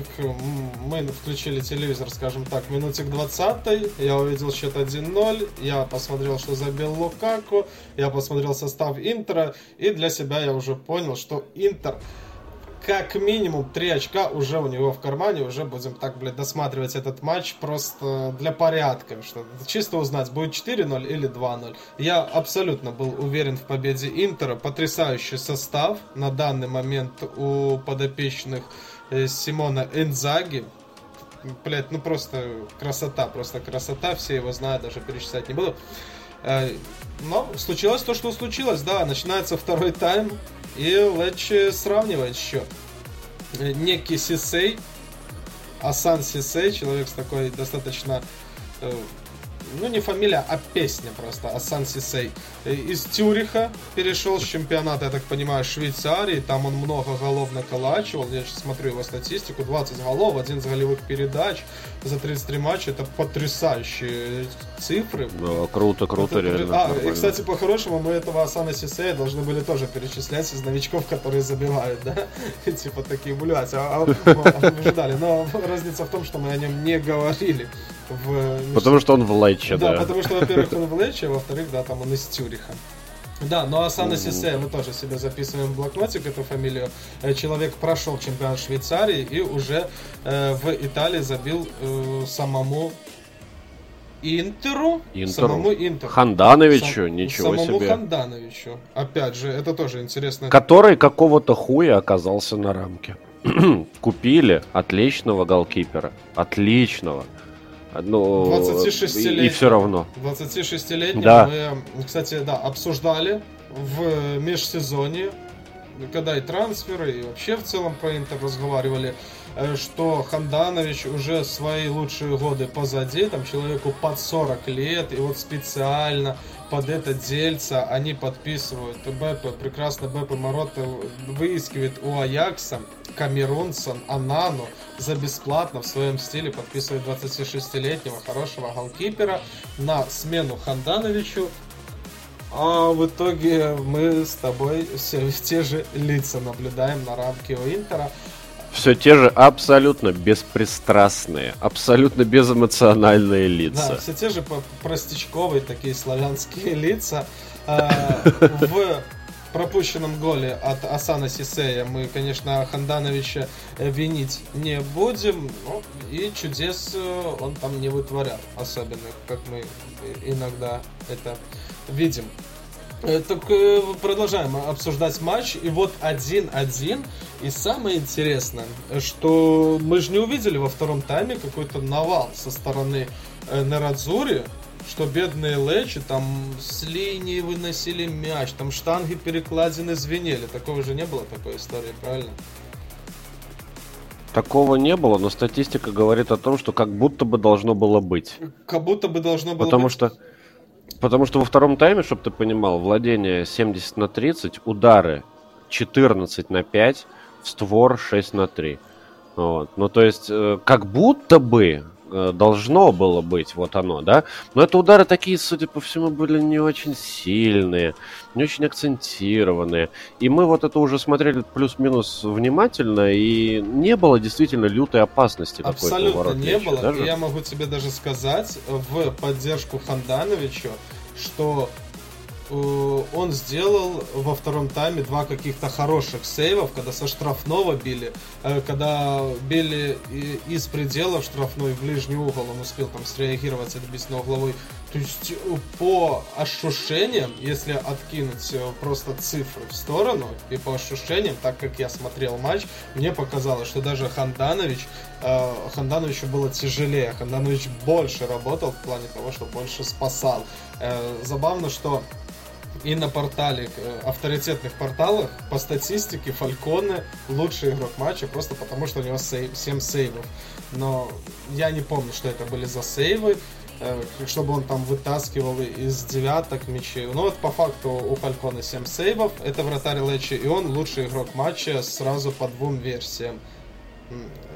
мы включили телевизор, скажем так, минутик 20 я увидел счет 1-0, я посмотрел, что забил Лукаку, я посмотрел состав Интера, и для себя я уже понял, что Интер как минимум 3 очка уже у него в кармане, уже будем так, блядь, досматривать этот матч просто для порядка, что чисто узнать, будет 4-0 или 2-0. Я абсолютно был уверен в победе Интера, потрясающий состав на данный момент у подопечных э, Симона Энзаги, блять, ну просто красота, просто красота, все его знают, даже перечислять не буду. Э, но случилось то, что случилось, да, начинается второй тайм, и Лечи сравнивает счет. Некий Сисей, Асан Сисей, человек с такой достаточно э, ну не фамилия, а песня просто, Асан Сисей. Из Тюриха перешел с чемпионата, я так понимаю, Швейцарии, там он много голов наколачивал, я сейчас смотрю его статистику, 20 голов, один из голевых передач за 33 матча, это потрясающие цифры. Да, круто, круто, это, реально. А, и, кстати, по-хорошему, мы этого Асана Сисея должны были тоже перечислять из новичков, которые забивают, да, типа такие блядь, а, а, а ждали, но разница в том, что мы о нем не говорили в... Потому что он в Лече, да. Да, потому что, во-первых, он в Лече, а во-вторых, да, там он из Тюриха. Да, ну а Сана Сисе мы тоже себе записываем в блокнотик эту фамилию. Э, человек прошел чемпионат Швейцарии и уже э, в Италии забил э, самому Интеру, Интеру. Самому Интеру. Хандановичу, Сам, ничего самому себе. Хандановичу. Опять же, это тоже интересно. Который какого-то хуя оказался на рамке. Купили отличного голкипера. Отличного. Ну, 26-летний. И, и все равно. 26-летний да. мы, кстати, да, обсуждали в межсезонье, когда и трансферы, и вообще в целом про Интер разговаривали, что Ханданович уже свои лучшие годы позади, там человеку под 40 лет, и вот специально под это дельце они подписывают. Бепе, прекрасно Бепе Морота выискивает у Аякса Камерунсон Анану за бесплатно в своем стиле подписывает 26-летнего хорошего голкипера на смену Хандановичу. А в итоге мы с тобой все те же лица наблюдаем на рамке у Интера все те же абсолютно беспристрастные, абсолютно безэмоциональные лица. Да, все те же простячковые такие славянские лица. А, в пропущенном голе от Асана Сисея мы, конечно, Хандановича винить не будем. Ну, и чудес э, он там не вытворял особенных, как мы иногда это видим. Э, так э, продолжаем обсуждать матч. И вот 1-1. И самое интересное, что мы же не увидели во втором тайме какой-то навал со стороны э, Нарадзури, что бедные Лечи там с линии выносили мяч, там штанги перекладины звенели. Такого же не было такой истории, правильно? Такого не было, но статистика говорит о том, что как будто бы должно было быть. Как будто бы должно было Потому быть. что Потому что во втором тайме, чтобы ты понимал, владение 70 на 30, удары 14 на 5, в створ 6 на 3. Вот. Ну, то есть, э, как будто бы должно было быть, вот оно, да. Но это удары такие, судя по всему, были не очень сильные, не очень акцентированные. И мы вот это уже смотрели плюс-минус внимательно, и не было действительно лютой опасности Абсолютно не было. Даже? Я могу тебе даже сказать в поддержку Хандановичу, что Э, он сделал во втором тайме два каких-то хороших сейвов, когда со штрафного били, э, когда били из пределов штрафной в ближний угол, он успел там среагировать, отбить на угловой. То есть э, по ощущениям, если откинуть просто цифры в сторону, и по ощущениям, так как я смотрел матч, мне показалось, что даже Ханданович, Хандановичу было тяжелее, Ханданович больше работал в плане того, что больше спасал. Забавно, что и на портале, э, авторитетных порталах, по статистике, Фальконе лучший игрок матча, просто потому что у него сейв, 7 сейвов. Но я не помню, что это были за сейвы, э, чтобы он там вытаскивал из девяток мячей. Ну вот по факту у Фалькона 7 сейвов, это вратарь Лечи, и он лучший игрок матча сразу по двум версиям.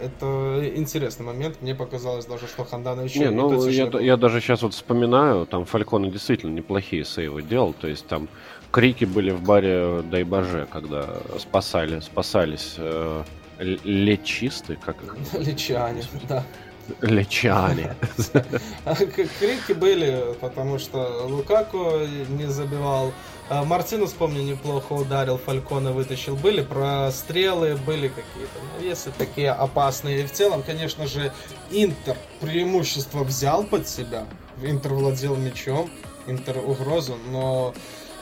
Это интересный момент. Мне показалось даже, что Ханданович... Не, ну, я, я даже сейчас вот вспоминаю, там Фальконы действительно неплохие сейвы делал. То есть там крики были в баре Дай Боже, когда спасали, спасались э, лечисты, как их? Лечане, да. Лечане. Крики были, потому что Лукаку не забивал. А, Мартину, вспомню, неплохо ударил, Фалькона вытащил. Были прострелы, были какие-то навесы такие опасные. И в целом, конечно же, Интер преимущество взял под себя. Интер владел мячом, Интер угрозу, но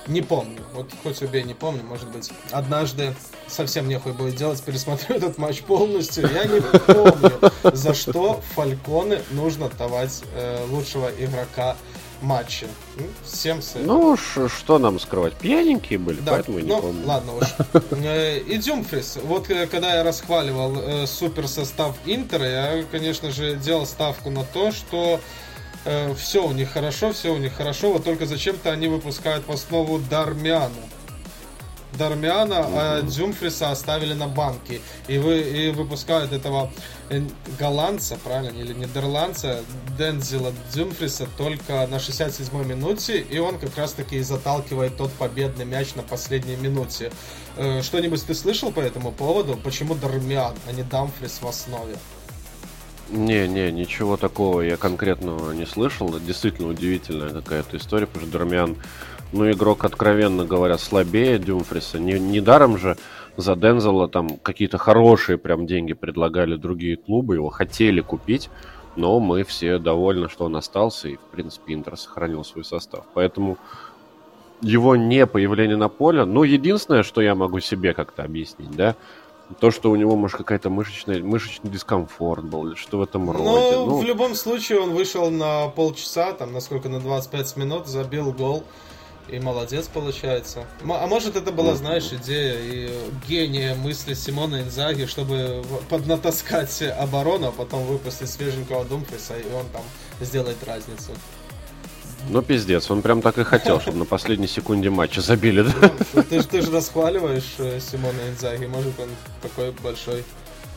не помню. Вот хоть убей, не помню. Может быть, однажды совсем нехуй будет делать, пересмотрю этот матч полностью. Я не помню, за что Фальконы нужно давать э, лучшего игрока матча. Ну, всем советую. Ну, ш- что нам скрывать? Пьяненькие были, да, поэтому я ну, не помню. ладно уж. И Дюмфрис. Вот э, когда я расхваливал э, супер состав Интера, я, конечно же, делал ставку на то, что э, все у них хорошо, все у них хорошо, вот только зачем-то они выпускают в основу Дармиана. Дармиана, mm-hmm. а Дзюмфриса оставили на банке. И, вы, и выпускают этого э, голландца, правильно, или нидерландца, Дензела Дзюмфриса только на 67-й минуте, и он как раз-таки и заталкивает тот победный мяч на последней минуте. Э, что-нибудь ты слышал по этому поводу? Почему Дармиан, а не Дамфрис в основе? Не, не, ничего такого я конкретного не слышал. Действительно удивительная какая-то история, потому что Дармиан, ну, игрок, откровенно говоря, слабее Дюмфриса. Не, недаром же за Дензела там какие-то хорошие прям деньги предлагали другие клубы, его хотели купить, но мы все довольны, что он остался, и, в принципе, Интер сохранил свой состав. Поэтому его не появление на поле, ну, единственное, что я могу себе как-то объяснить, да, то, что у него, может, какая-то мышечная, мышечный дискомфорт был, или что в этом роде. Ну, ну, в любом случае, он вышел на полчаса, там, насколько, на 25 минут, забил гол. И молодец получается. А может это была, знаешь, идея и гения мысли Симона Инзаги, чтобы поднатаскать оборону, а потом выпустить свеженького Думфриса, и он там сделает разницу. Ну, пиздец, он прям так и хотел, чтобы на последней секунде матча забили, да? Ну, ты, ты же расхваливаешь э, Симона Инзаги, может он такой большой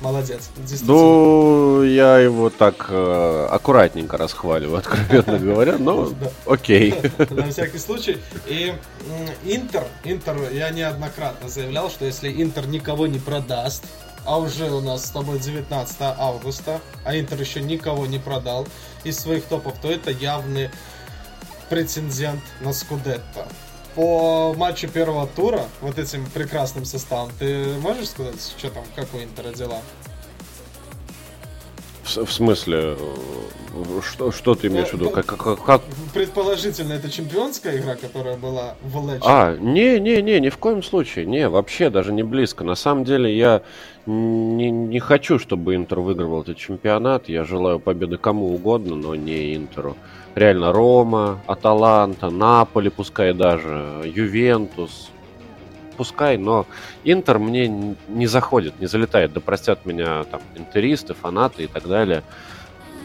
Молодец, Ну, я его так э, аккуратненько расхваливаю, откровенно говоря, но окей. На всякий случай. И Интер, Интер, я неоднократно заявлял, что если Интер никого не продаст, а уже у нас с тобой 19 августа, а Интер еще никого не продал из своих топов, то это явный претендент на Скудетто. По матчу первого тура, вот этим прекрасным составом, ты можешь сказать, что там, как у Интера дела? В, в смысле, э, что, что ты имеешь ну, в виду? Как, как, как? Предположительно, это чемпионская игра, которая была в Лече. А, не-не-не, ни в коем случае. Не, вообще даже не близко. На самом деле я не, не хочу, чтобы Интер выигрывал этот чемпионат. Я желаю победы кому угодно, но не Интеру. Реально Рома, Аталанта, Наполи, пускай даже, Ювентус, пускай, но Интер мне не заходит, не залетает. Да простят меня там интеристы, фанаты и так далее.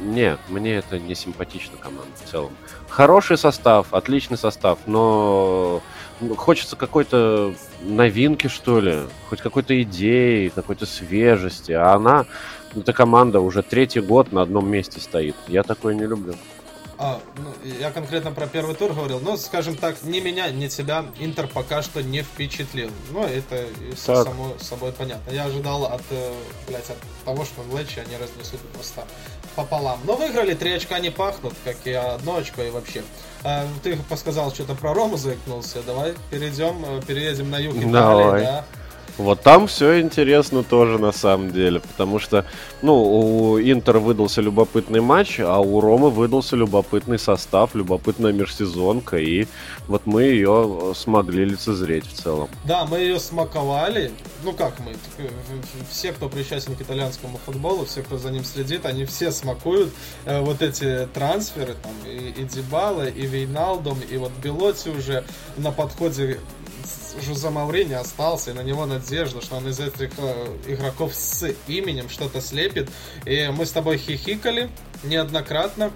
Нет, мне это не симпатично команда в целом. Хороший состав, отличный состав, но хочется какой-то новинки, что ли, хоть какой-то идеи, какой-то свежести. А она, эта команда уже третий год на одном месте стоит. Я такое не люблю. А, ну, я конкретно про первый тур говорил. Ну, скажем так, ни меня, ни тебя Интер пока что не впечатлил. Ну, это так. само собой понятно. Я ожидал от, э, блядь, от того, что в Лечи они разнесут просто пополам. Но выиграли, три очка не пахнут, как и одно очко и вообще. А, ты сказал что-то про Рому заикнулся. Давай перейдем, э, переедем на юг Италии, Давай. да. Вот там все интересно тоже на самом деле, потому что, ну, у Интера выдался любопытный матч, а у Ромы выдался любопытный состав, любопытная межсезонка, и вот мы ее смогли лицезреть в целом. Да, мы ее смаковали, ну как мы, все, кто причастен к итальянскому футболу, все, кто за ним следит, они все смакуют э, вот эти трансферы, там, и, и Дебала, и Вейналдом, и вот Белоти уже на подходе Жозе Маурини остался, и на него надежда, что он из этих э, игроков с именем что-то слепит. И мы с тобой хихикали неоднократно,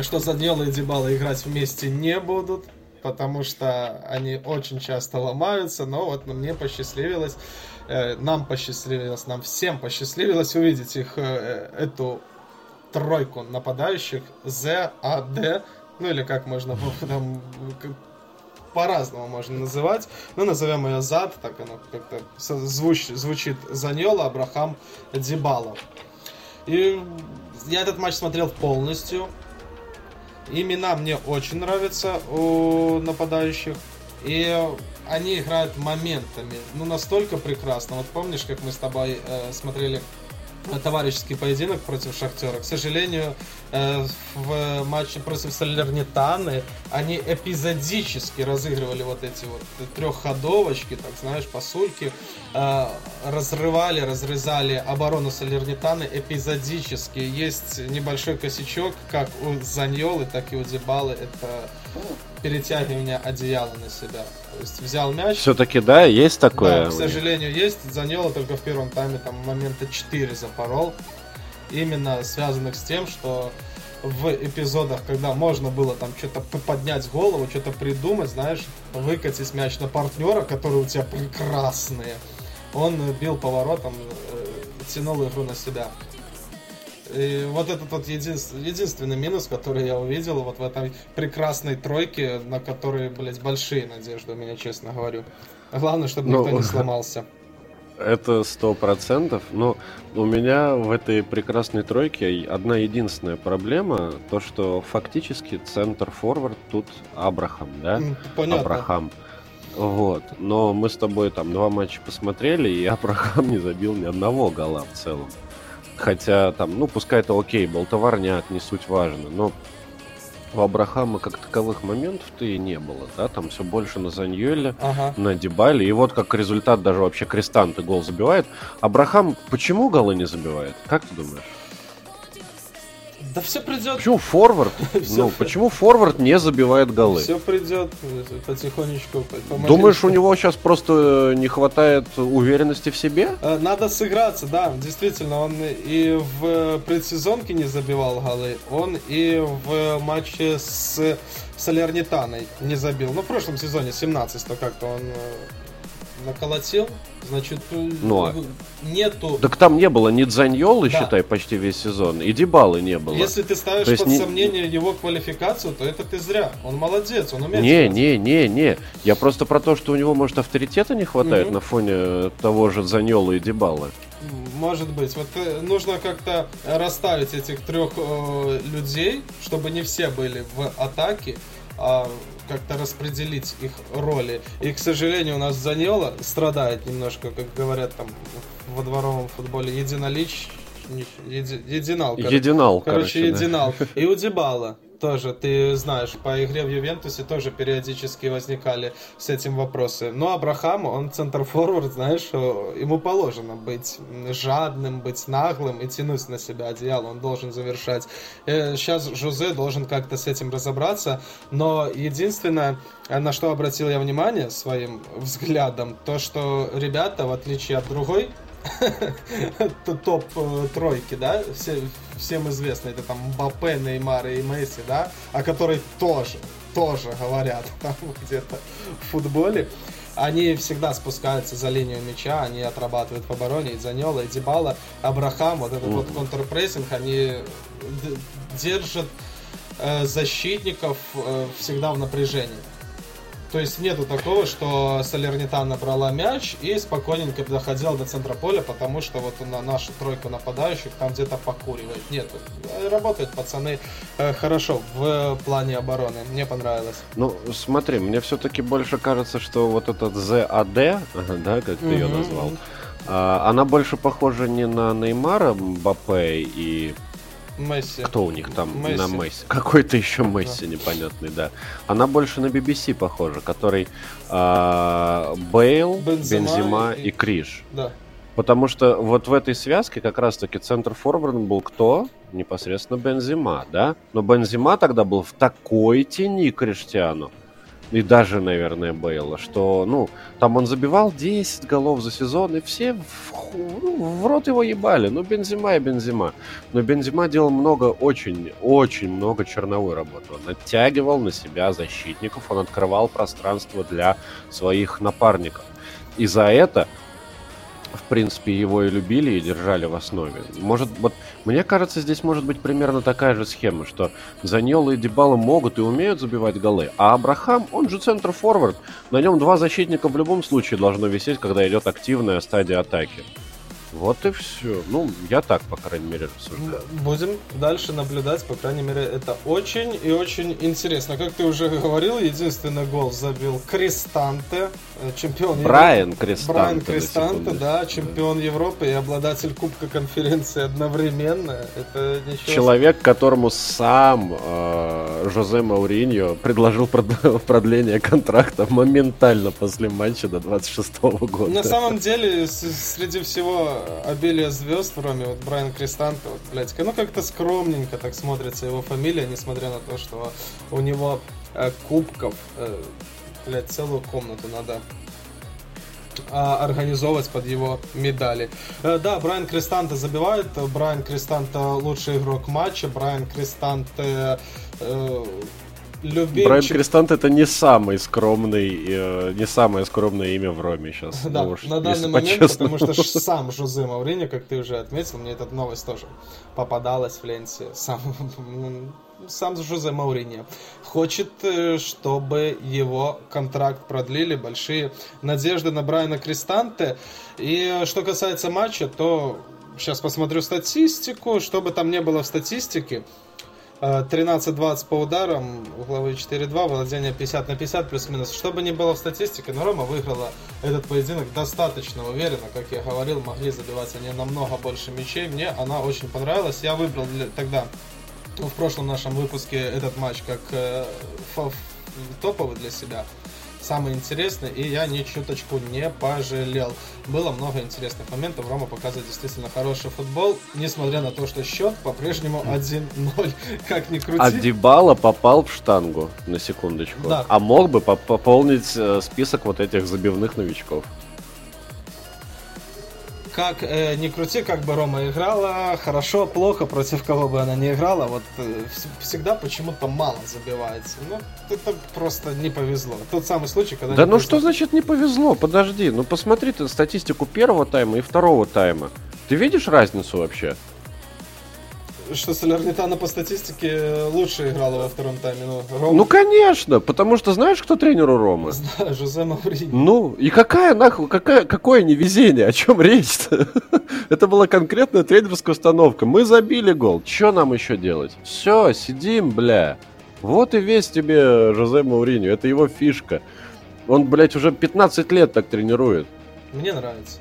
что Заньола и Дебала играть вместе не будут, потому что они очень часто ломаются, но вот мне посчастливилось Э, нам посчастливилось, нам всем посчастливилось увидеть их, э, эту тройку нападающих. ЗАД, ну или как можно там по-разному можно называть. Ну, назовем ее ЗАД, так оно как-то звуч, звучит Заньола, Абрахам, Дибала. И я этот матч смотрел полностью. Имена мне очень нравятся у нападающих. И они играют моментами. Ну, настолько прекрасно. Вот помнишь, как мы с тобой э, смотрели товарищеский поединок против Шахтера. К сожалению, в матче против Салернитаны они эпизодически разыгрывали вот эти вот трехходовочки, так знаешь, посульки, э, разрывали, разрезали оборону Салернитаны эпизодически. Есть небольшой косячок, как у Заньолы, так и у Дебалы. Это перетягивание одеяла на себя. То есть взял мяч. Все-таки, да, есть такое? Да, к сожалению, есть. Заняло только в первом тайме там момента 4 запорол. Именно связанных с тем, что в эпизодах, когда можно было там что-то поднять голову, что-то придумать, знаешь, выкатить мяч на партнера, которые у тебя прекрасные, он бил поворотом, э, тянул игру на себя. И вот этот вот единственный, единственный минус, который я увидел вот в этой прекрасной тройке, на которой, блядь, большие надежды у меня, честно говорю. Главное, чтобы ну, никто не сломался. Это сто процентов. Но у меня в этой прекрасной тройке одна единственная проблема, то что фактически центр форвард тут Абрахам, да? Понятно. Абрахам. Вот. Но мы с тобой там два матча посмотрели, и Абрахам не забил ни одного гола в целом. Хотя там, ну, пускай это окей, был товарняк, не суть важно, но у Абрахама как таковых моментов-то и не было, да, там все больше на Заньеле, ага. на Дебале, и вот как результат даже вообще Крестанты гол забивает. Абрахам почему голы не забивает? Как ты думаешь? Да все придет. Почему форвард? ну, почему форвард не забивает голы? Все придет потихонечку. Думаешь, у него сейчас просто не хватает уверенности в себе? Э, надо сыграться, да. Действительно, он и в предсезонке не забивал голы, он и в матче с Солернитаной не забил. Ну, в прошлом сезоне, 17 то как-то он э, наколотил. Значит, э, а... нету... Так там не было ни Дзаньолы, да. считай, почти весь сезон, и Дебалы не было. Если ты ставишь под не... сомнение его квалификацию, то это ты зря. Он молодец, он умеет. Не, не, не, не. Я просто про то, что у него, может, авторитета не хватает угу. на фоне того же Заньолы и Дебалы. Может быть. Вот э, нужно как-то расставить этих трех э, людей, чтобы не все были в атаке, а как-то распределить их роли. И, к сожалению, у нас Заньола страдает немножко, как говорят там во дворовом футболе, единолич... Еди... Единал. Кор... Единал, короче. Короче, единал. Да. И у Дебала тоже, ты знаешь, по игре в Ювентусе тоже периодически возникали с этим вопросы. Но Абрахам, он центр-форвард, знаешь, ему положено быть жадным, быть наглым и тянуть на себя одеяло, он должен завершать. Сейчас э, Жозе должен как-то с этим разобраться, но единственное, на что обратил я внимание своим взглядом, то, что ребята, в отличие от другой топ э, да, все, всем известно, это там Бапе, Неймар и Месси, да, о которой тоже, тоже говорят там где-то в футболе. Они всегда спускаются за линию мяча, они отрабатывают в обороне, и Заньола, и Дебала, Абрахам, вот этот вот контрпрессинг, они держат э, защитников э, всегда в напряжении. То есть нету такого, что Салернитана брала мяч и спокойненько доходила до центра поля, потому что вот на нашу тройку нападающих там где-то покуривает. Нет, работают пацаны э, хорошо в плане обороны. Мне понравилось. Ну, смотри, мне все-таки больше кажется, что вот этот ZAD, да, как ты mm-hmm. ее назвал, а, она больше похожа не на Неймара, Мбаппе и Месси. Кто у них там Месси. на Месси? Какой-то еще Месси да. непонятный, да. Она больше на BBC похожа, который э, Бейл, Бензима, Бензима и, и Криш. Да. Потому что вот в этой связке как раз-таки центр форвардом был кто? Непосредственно Бензима, да? Но Бензима тогда был в такой тени Криштиану и даже, наверное, Бейла, что, ну, там он забивал 10 голов за сезон, и все в, ну, в рот его ебали. Ну, Бензима и Бензима. Но Бензима делал много, очень, очень много черновой работы. Он оттягивал на себя защитников, он открывал пространство для своих напарников. И за это в принципе, его и любили, и держали в основе. Может, вот, мне кажется, здесь может быть примерно такая же схема, что Заньола и Дебала могут и умеют забивать голы, а Абрахам, он же центр-форвард, на нем два защитника в любом случае должно висеть, когда идет активная стадия атаки. Вот и все. Ну, я так, по крайней мере, рассуждаю. Будем дальше наблюдать, по крайней мере, это очень и очень интересно. Как ты уже говорил, единственный гол забил Кристанте, чемпион Брайан Европы. Брайан Кристанте, да, чемпион да. Европы и обладатель Кубка конференции одновременно. Это ничего... Человек, которому сам э, Жозе Мауриньо предложил продление контракта моментально после матча до 26 -го года. На самом деле, среди всего обилие звезд в Роме, вот Брайан Кристанто, вот, блядь, ну как-то скромненько так смотрится его фамилия, несмотря на то, что у него э, кубков, э, блядь, целую комнату надо а, организовывать под его медали. Э, да, Брайан Кристанте забивает, Брайан Кристанте лучший игрок матча, Брайан Кристанте э, любимчик... Брайан Крестант это не самый скромный, э, не самое скромное имя в Роме сейчас. Да, ну, на данный момент, потому что сам Жозе Маурини, как ты уже отметил, мне эта новость тоже попадалась в ленте. Сам, сам Жозе Маурини хочет, э, чтобы его контракт продлили. Большие надежды на Брайана Крестанте. И что касается матча, то сейчас посмотрю статистику. Что бы там не было в статистике, 13-20 по ударам, угловые 4-2, владение 50 на 50 плюс-минус. Что бы ни было в статистике, но Рома выиграла этот поединок достаточно уверенно, как я говорил, могли забивать они намного больше мячей. Мне она очень понравилась. Я выбрал для, тогда в прошлом нашем выпуске этот матч как э, топовый для себя самый интересный, и я ни чуточку не пожалел. Было много интересных моментов. Рома показывает действительно хороший футбол, несмотря на то, что счет по-прежнему 1-0. Как ни крути. А Дебала попал в штангу, на секундочку. Да. А мог бы пополнить э, список вот этих забивных новичков как э, ни крути, как бы Рома играла, хорошо, плохо, против кого бы она не играла, вот э, всегда почему-то мало забивается. Ну, это просто не повезло. Тот самый случай, когда... Да ну повезло. что значит не повезло? Подожди, ну посмотри ты статистику первого тайма и второго тайма. Ты видишь разницу вообще? Что Солернитана по статистике лучше играла во втором тайме. Ну, Рома... ну конечно, потому что знаешь, кто тренер у Ромы? Знаю, Жозе Мауриньо. Ну, и какая нахуй, какая, какое невезение, о чем речь-то? Это была конкретная тренерская установка. Мы забили гол, что нам еще делать? Все, сидим, бля. Вот и весь тебе Жозе Мауриньо, это его фишка. Он, блядь, уже 15 лет так тренирует. Мне нравится.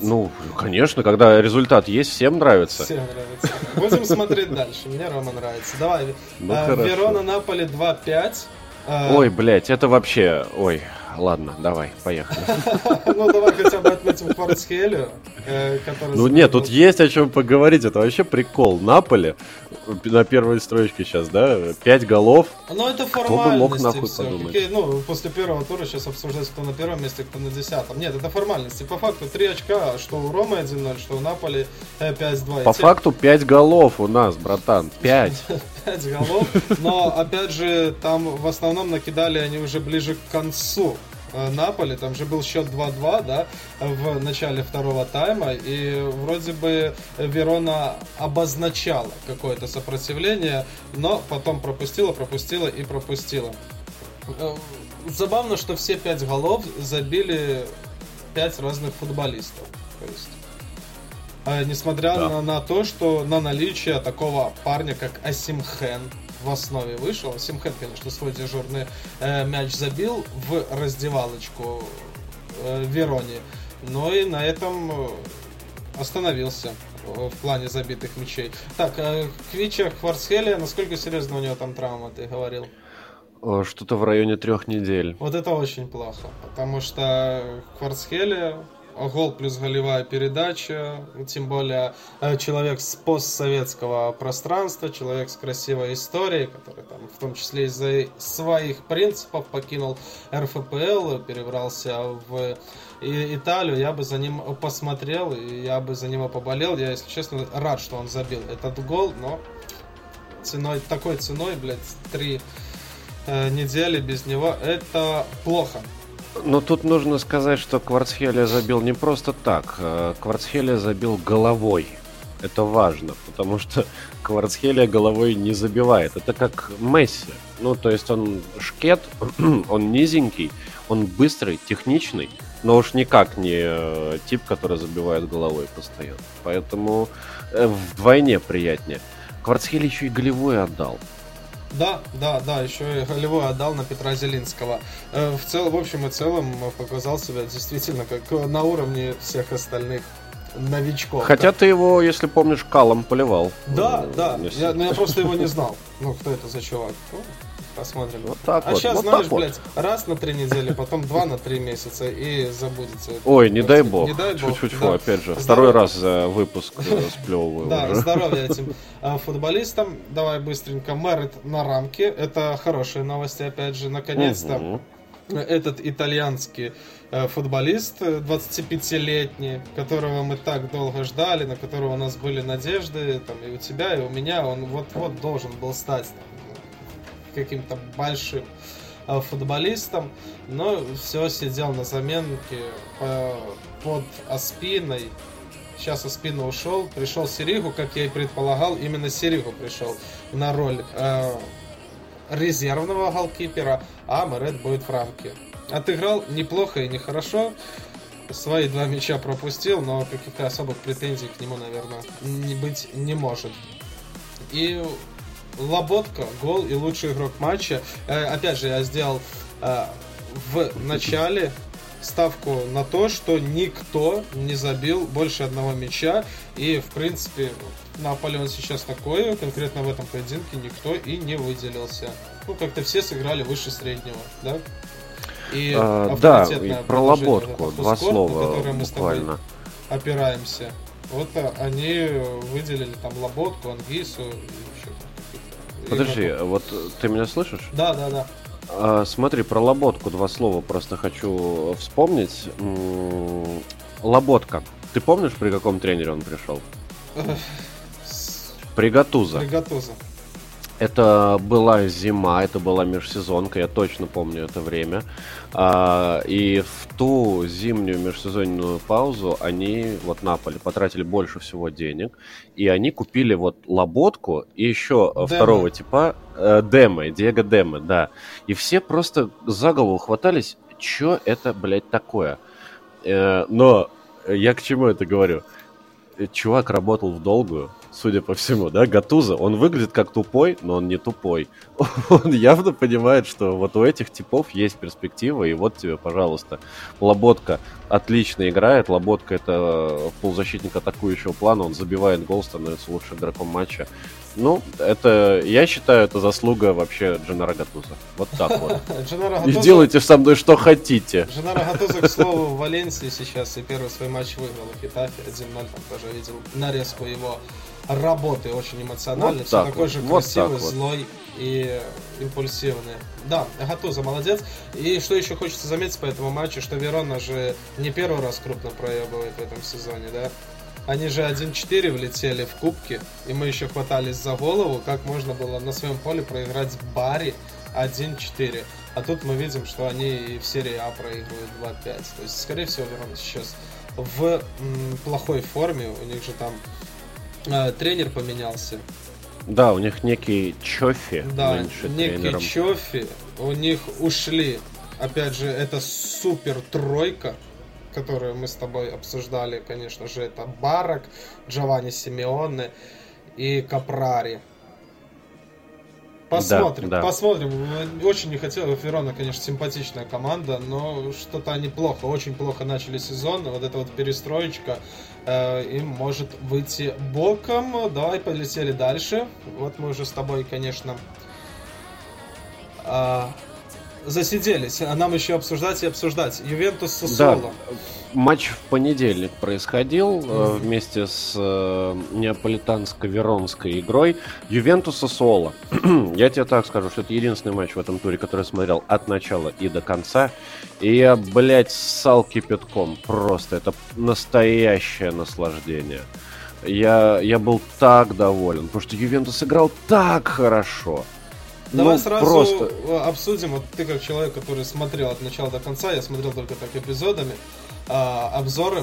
Ну, конечно, когда результат есть, всем нравится. Всем нравится. Будем смотреть дальше. Мне Рома нравится. Давай. Ну, а, Верона Наполи 2-5. А, ой, блядь, это вообще... Ой, ладно, давай, поехали. Ну, давай хотя бы отметим Кварцхелю, э, который... Ну, нет, тут есть о чем поговорить, это вообще прикол. Наполе на первой строчке сейчас, да, пять голов. Ну, это формальности кто бы мог нахуй все. подумать? Какие, ну, после первого тура сейчас обсуждать, кто на первом месте, кто на десятом. Нет, это формальности. По факту три очка, что у Ромы 1-0, что у Наполи 5-2. По факту пять голов у нас, братан, пять. 5 голов, но опять же там в основном накидали они уже ближе к концу. Э, Наполи, там же был счет 2-2, да, в начале второго тайма, и вроде бы Верона обозначала какое-то сопротивление, но потом пропустила, пропустила и пропустила. Э, забавно, что все пять голов забили пять разных футболистов. То есть э, несмотря да. на, на то, что на наличие такого парня, как Асимхен, в основе вышел. Симхен, конечно, свой дежурный э, мяч забил в раздевалочку э, Верони. Но и на этом э, остановился в плане забитых мячей. Так, э, Квича Хварцхеля, насколько серьезно у него там травма, ты говорил? Что-то в районе трех недель. Вот это очень плохо, потому что Хварцхеля гол плюс голевая передача, тем более э, человек с постсоветского пространства, человек с красивой историей, который там в том числе из-за своих принципов покинул РФПЛ, перебрался в Италию, я бы за ним посмотрел, я бы за него поболел. Я, если честно, рад, что он забил этот гол, но ценой, такой ценой, блядь, три э, недели без него, это плохо. Но тут нужно сказать, что Кварцхелия забил не просто так. Э, Кварцхелия забил головой. Это важно, потому что Кварцхелия головой не забивает. Это как Месси. Ну, то есть он шкет, он низенький, он быстрый, техничный, но уж никак не э, тип, который забивает головой постоянно. Поэтому э, вдвойне приятнее. Кварцхелия еще и голевой отдал. Да, да, да, еще и голевой отдал на Петра Зелинского. Э, в, цел, в общем и целом показал себя действительно как на уровне всех остальных новичков. Хотя ты его, если помнишь, калом поливал. Да, да, я, но я просто его не знал. Ну, кто это за чувак? Посмотрим. Вот так а вот, сейчас, вот знаешь, так вот. блядь, раз на три недели, потом два на три месяца и забудется. Ой, не дай бог. Не дай бог. Чуть-чуть, да. опять же. Второй раз за выпуск э, сплевываю Да, здоровья этим а, футболистам. Давай быстренько. Мэрит на рамке. Это хорошие новости, опять же. Наконец-то этот итальянский э, футболист, э, 25-летний, которого мы так долго ждали, на которого у нас были надежды, там, и у тебя, и у меня, он вот-вот должен был стать каким-то большим э, футболистом, но все сидел на заменке по- под Аспиной. Сейчас Аспина ушел, пришел Серигу, как я и предполагал, именно Серигу пришел на роль э, резервного голкипера, а Мэрет будет в рамке. Отыграл неплохо и нехорошо. Свои два мяча пропустил, но каких-то особых претензий к нему, наверное, не быть не может. И Лоботка, гол и лучший игрок матча. Э, опять же, я сделал э, в начале ставку на то, что никто не забил больше одного мяча. И, в принципе, Наполеон сейчас такой, конкретно в этом поединке никто и не выделился. Ну, как-то все сыграли выше среднего, да? И А, Да, и про Лоботку. Два на слова которое мы с тобой буквально. опираемся. Вот а, они выделили там Лоботку, Ангису Подожди, вот ты меня слышишь? Да, да, да. А, смотри, про Лоботку два слова просто хочу вспомнить. М, Лоботка. Ты помнишь, при каком тренере он пришел? С- При Гатузо. Это была зима, это была межсезонка, я точно помню это время. А, и в ту зимнюю межсезонную паузу они, вот Наполе, потратили больше всего денег. И они купили вот Лоботку и еще Демо. второго типа э, Демо, Диего Демо, да. И все просто за голову хватались, что это, блядь, такое. Э, но я к чему это говорю? Чувак работал в долгую, судя по всему, да, Гатуза, он выглядит как тупой, но он не тупой. Он явно понимает, что вот у этих типов есть перспектива, и вот тебе, пожалуйста, Лоботка отлично играет, Лоботка это полузащитник атакующего плана, он забивает гол, становится лучшим игроком матча. Ну, это, я считаю, это заслуга вообще Дженара Гатуза. Вот так вот. И делайте со мной что хотите. Дженаро Гатуза, к слову, в Валенсии сейчас и первый свой матч выиграл в Хитафе 1-0, там тоже видел нарезку его работы, очень эмоциональный, Вот все так такой вот, же вот красивый, вот. злой и импульсивный. Да, Гатуза молодец. И что еще хочется заметить по этому матчу, что Верона же не первый раз крупно проебывает в этом сезоне, да? Они же 1-4 влетели в кубки, и мы еще хватались за голову, как можно было на своем поле проиграть баре 1-4. А тут мы видим, что они и в серии А проигрывают 2-5. То есть, скорее всего, Верона сейчас в м, плохой форме. У них же там э, тренер поменялся. Да, у них некий Чофи Да, некий тренером. Чофи. У них ушли, опять же, это супер тройка, которую мы с тобой обсуждали, конечно же, это Барак, Джованни Симеоне и Капрари. Посмотрим, да. посмотрим. Очень не хотел. Верона, конечно, симпатичная команда, но что-то они плохо, очень плохо начали сезон. Вот эта вот перестроечка э, им может выйти боком. Давай полетели дальше. Вот мы уже с тобой, конечно, а, засиделись. А нам еще обсуждать и обсуждать. Ювентус Да, Сосоло. Матч в понедельник происходил Мгм. вместе с э, неаполитанско-веронской игрой Ювентуса Соло. я тебе так скажу, что это единственный матч в этом туре, который я смотрел от начала и до конца. И я, блядь, ссал кипятком. Просто это настоящее наслаждение. Я, я был так доволен, потому что Ювентус играл так хорошо. Давай ну, сразу просто. обсудим. Вот ты как человек, который смотрел от начала до конца, я смотрел только так эпизодами, а, обзоры.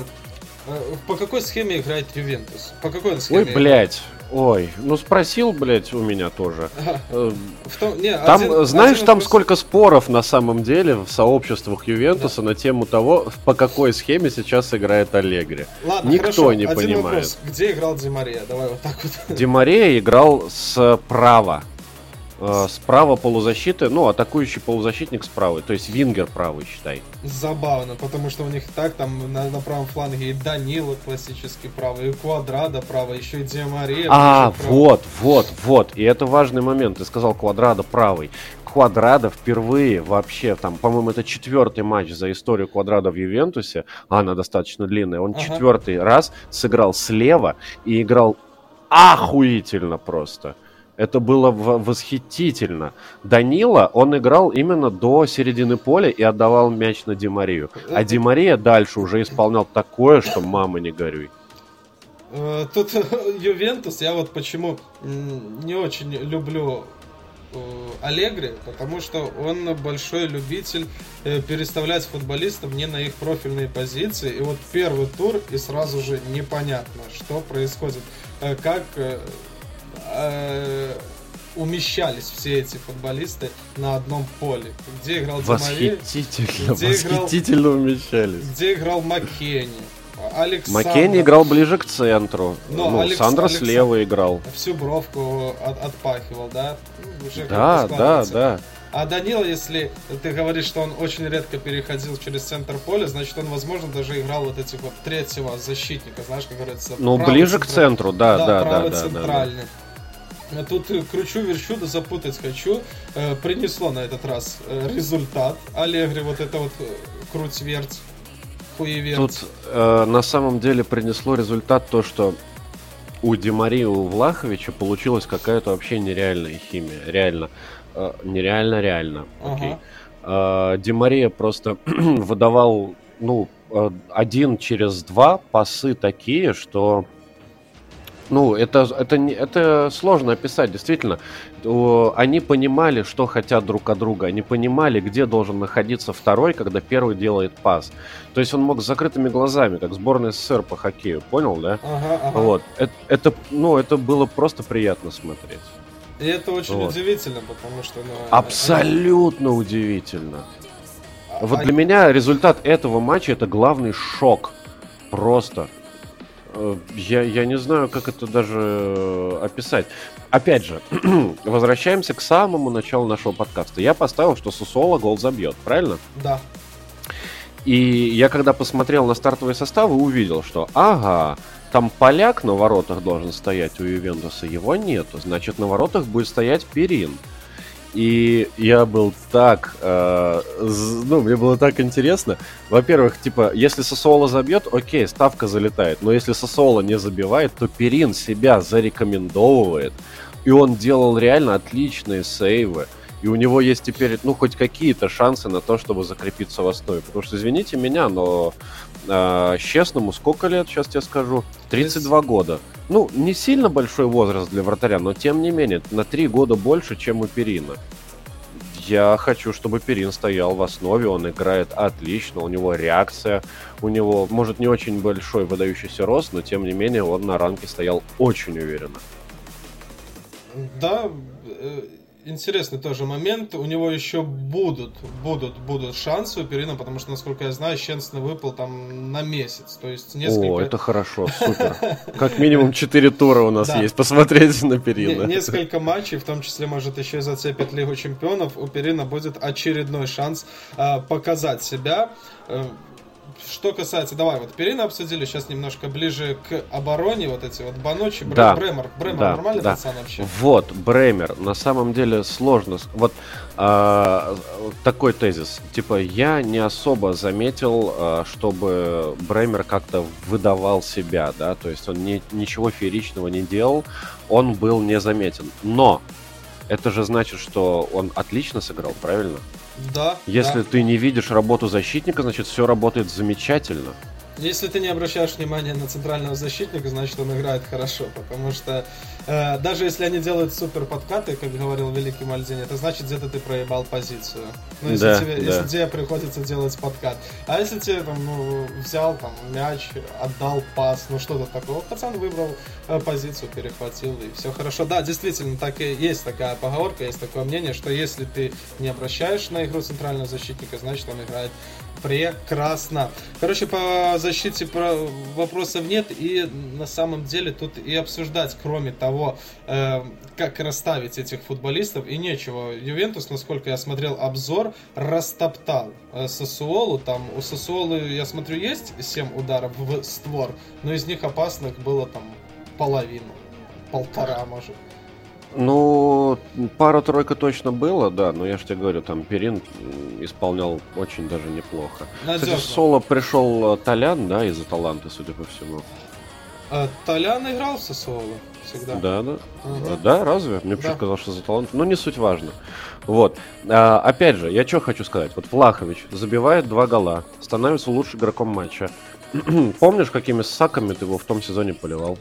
Э, По какой схеме играет Ювентус? По какой он схеме? Ой, блядь. Ой, ну спросил, блядь, у меня тоже. Э, том- не, Там, один- знаешь, один там вопрос- сколько споров на самом деле в сообществах Ювентуса на тему того, по какой схеме сейчас играет Аллегри. Ладно, Никто хорошо. не Один понимает. вопрос. Где играл Ди Мария? Давай вот так вот. Ди Мария играл справа. Э, Справа полузащиты, ну, атакующий полузащитник с правой, то есть вингер правый, считай. Забавно, потому что у них так там на, на правом фланге и Данила классический правый, и Квадрада правый, еще и Ди Мария. А, вот, вот, вот. И это важный момент. Ты сказал Квадрада правый. Квадрада впервые вообще, там, по-моему, это четвертый матч за историю Квадрада в Ювентусе. А, она достаточно длинная. Он Ага. четвертый раз сыграл слева и играл охуительно просто. Это было восхитительно. Данила, он играл именно до середины поля и отдавал мяч на Ди Марию. А Ди Мария дальше уже исполнял такое, что мама не горюй. Э, Тут Ювентус, я вот почему не очень люблю э, Аллегри, потому что он большой любитель э, переставлять футболистов не на их профильные позиции. И вот первый тур, и сразу же непонятно, что происходит. Как э, умещались все эти футболисты на одном поле. Где играл Восхитительно, где играл- восхитительно умещались. где играл Маккенни. Александр. Маккенни играл ближе к центру. Но ну, Алекс- Сандра Алекс- слева играл. всю бровку от- отпахивал, да? Ну, уже Да, да, да. А Данил, если ты говоришь, что он очень редко переходил через центр поля, значит он, возможно, даже играл вот этих вот третьего защитника, знаешь, как говорится. Ну, ближе к центру, да, да, да, правый да, да, да. А Тут э, кручу, верчу, да запутать хочу. Э, принесло на этот раз э, результат. Аллегри вот это вот э, круть-верть, хуеверть. Тут э, на самом деле принесло результат то, что у Димари, у Влаховича получилась какая-то вообще нереальная химия. Реально. Э, нереально, реально. Окей. Э, Ди Мария просто выдавал, ну, э, один через два пасы такие, что... Ну, это, это, это сложно описать, действительно. Они понимали, что хотят друг от друга. Они понимали, где должен находиться второй, когда первый делает пас. То есть он мог с закрытыми глазами, как сборная СССР по хоккею, понял, да? Ага, ага. Вот. Это, это, ну, это было просто приятно смотреть. И это очень Вот. удивительно, потому что... Ну, Абсолютно удивительно. а- Вот а- для меня результат этого матча это главный шок. Просто. Э, Я, я не знаю, как это даже э, описать. Опять же, возвращаемся к самому началу нашего подкаста. Я поставил, что Сусола гол забьет, правильно? Да. И я когда посмотрел на стартовые составы, увидел, что ага, там поляк на воротах должен стоять у Ювентуса, его нету. Значит, на воротах будет стоять Перин. И я был так, э, ну, мне было так интересно. Во-первых, типа, если Сосоло забьет, окей, ставка залетает. Но если Сосоло не забивает, то Перин себя зарекомендовывает. И он делал реально отличные сейвы. И у него есть теперь, ну, хоть какие-то шансы на то, чтобы закрепиться в основе. Потому что, извините меня, но э, честному сколько лет, сейчас тебе скажу? 32 года. Ну, не сильно большой возраст для вратаря, но тем не менее, на 3 года больше, чем у Перина. Я хочу, чтобы Перин стоял в основе, он играет отлично, у него реакция, у него, может, не очень большой выдающийся рост, но тем не менее он на ранке стоял очень уверенно. Да, э, интересный тоже момент. У него еще будут, будут, будут шансы у Перина, потому что, насколько я знаю, Щенсный выпал там на месяц. То есть несколько... О, это хорошо, супер. Как минимум 4 тура у нас Да. есть, посмотреть на Не- Перина. Несколько матчей, в том числе, может, еще и зацепит Лигу Чемпионов. У Перина будет очередной шанс а, показать себя. Э, Что касается, давай, вот Перина обсудили, сейчас немножко ближе к обороне, вот эти вот Баночи, Бре- Да. Бремер. Бремер Да, нормальный да. пацан вообще? Вот, Бремер, на самом деле сложно. Вот а, такой тезис. Типа, я не особо заметил, а, чтобы Бремер как-то выдавал себя, да, то есть он ни- ничего фееричного не делал, он был незаметен. Но это же значит, что он отлично сыграл, правильно? Да. Если да. ты не видишь работу защитника, значит все работает замечательно. Если ты не обращаешь внимания на центрального защитника, значит он играет хорошо, потому что даже если они делают супер подкаты, как говорил великий Мальдини, это значит где-то ты проебал позицию. Ну, если, Да, тебе, да. если тебе приходится делать подкат. А если тебе там, ну, взял там мяч, отдал пас, ну что-то такое, пацан выбрал э, позицию, перехватил и все хорошо. Да, действительно, так и есть такая поговорка, есть такое мнение, что если ты не обращаешь на игру центрального защитника, значит он играет прекрасно. Короче, по защите про- вопросов нет, и на самом деле тут и обсуждать, кроме того, э, как расставить этих футболистов, и нечего. Ювентус, насколько я смотрел обзор, растоптал э, Сосуолу. Там у Сосуолы, я смотрю, есть 7 ударов в створ, но из них опасных было там половину. Полтора, может. Ну, пара-тройка точно было, да, но я же тебе говорю, там Перин исполнял очень даже неплохо. Надежно. Кстати, в соло пришел э, Толян, да, из Аталанты, судя по всему. А, Толян играл в Сосуолу всегда. Да, да. А, Да, разве? Мне Да. почему казалось, что за талант. Но не суть важно. Вот. А, опять же, я что хочу сказать. Вот Влахович забивает два гола, становится лучшим игроком матча. Помнишь, какими саками ты его в том сезоне поливал?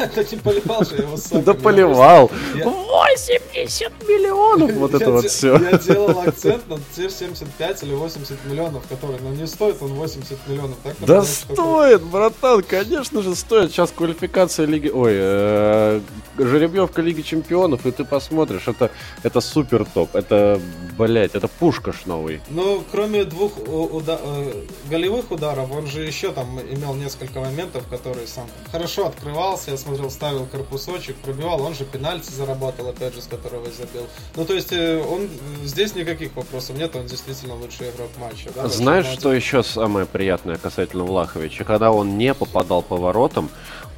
Не поливал же его сам. Да поливал! Я- 80 миллионов! Вот это вот все. Я делал акцент на те 75 или 80 миллионов, которые, ну не стоит он 80 миллионов? Да стоит, братан, конечно же стоит. Сейчас квалификация Лиги... Ой, э, жеребьевка Лиги Чемпионов, и ты посмотришь, это, это супер топ. Это, блять, это пушкаш новый. Ну, кроме двух уда- э, голевых ударов, он же еще там имел несколько моментов, которые сам хорошо открывался, я смотрел, ставил корпусочек, пробивал, он же пенальти заработал, опять же, с которого забил. Ну, то есть, э, он здесь никаких вопросов нет, он действительно лучший игрок матча. да, Знаешь, что еще самое приятное касательно Влаховича? Когда он не попадал по воротам,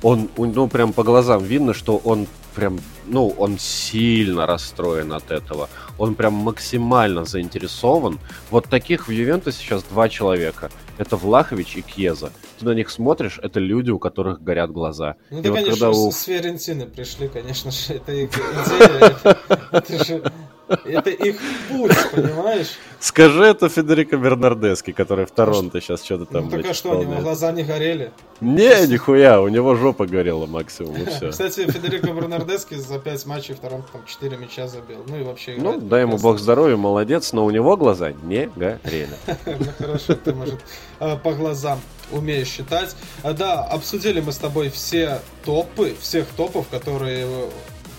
он, ну, прям по глазам видно, что он прям, ну, он сильно расстроен от этого. Он прям максимально заинтересован. Вот таких в Ювентусе сейчас два человека. Это Влахович и Кьеза. Ты на них смотришь, это люди, у которых горят глаза. Ну, И да, вот конечно, когда у- с, Фиорентины пришли, конечно же, это их идея, это, их путь, понимаешь? Скажи это Федерико Бернардески, который в Торонто сейчас что-то там ну, так а что, у него глаза не горели? Не, нихуя, у него жопа горела максимум, и все. Кстати, Федерико Бернардески за 5 матчей в Торонто там 4 мяча забил. Ну и вообще Ну, дай ему бог здоровья, молодец, но у него глаза не горели. Ну хорошо, ты, может, э, по глазам умеешь считать. А, Да, обсудили мы с тобой все топы, всех топов, которые э,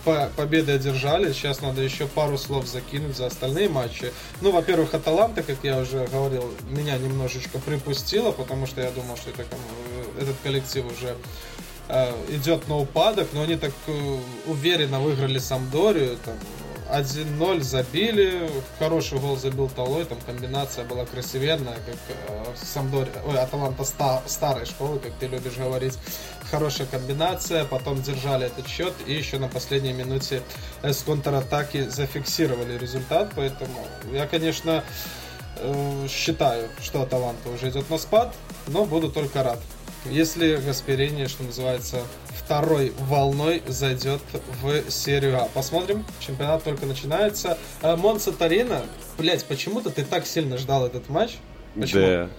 по- победы одержали. Сейчас надо еще пару слов закинуть за остальные матчи. Ну, во-первых, Аталанта, как я уже говорил, меня немножечко припустила, потому что я думал, что это, ком- этот коллектив уже э, идет на упадок, но они так э, уверенно выиграли Самдорию, там 1-0 забили, хороший гол забил Талой, там комбинация была красивенная, как э, Самдори, ой, Аталанта ста- старой школы, как ты любишь говорить. Хорошая комбинация, потом держали этот счет и еще на последней минуте э, с контратаки зафиксировали результат, поэтому я, конечно, э, считаю, что Аталанта уже идет на спад, но буду только рад. Если Гасперини, что называется, второй волной зайдет в серию А. Посмотрим, чемпионат только начинается. А, Монса Тарина, блять, почему-то ты так сильно ждал этот матч. Почему? Да.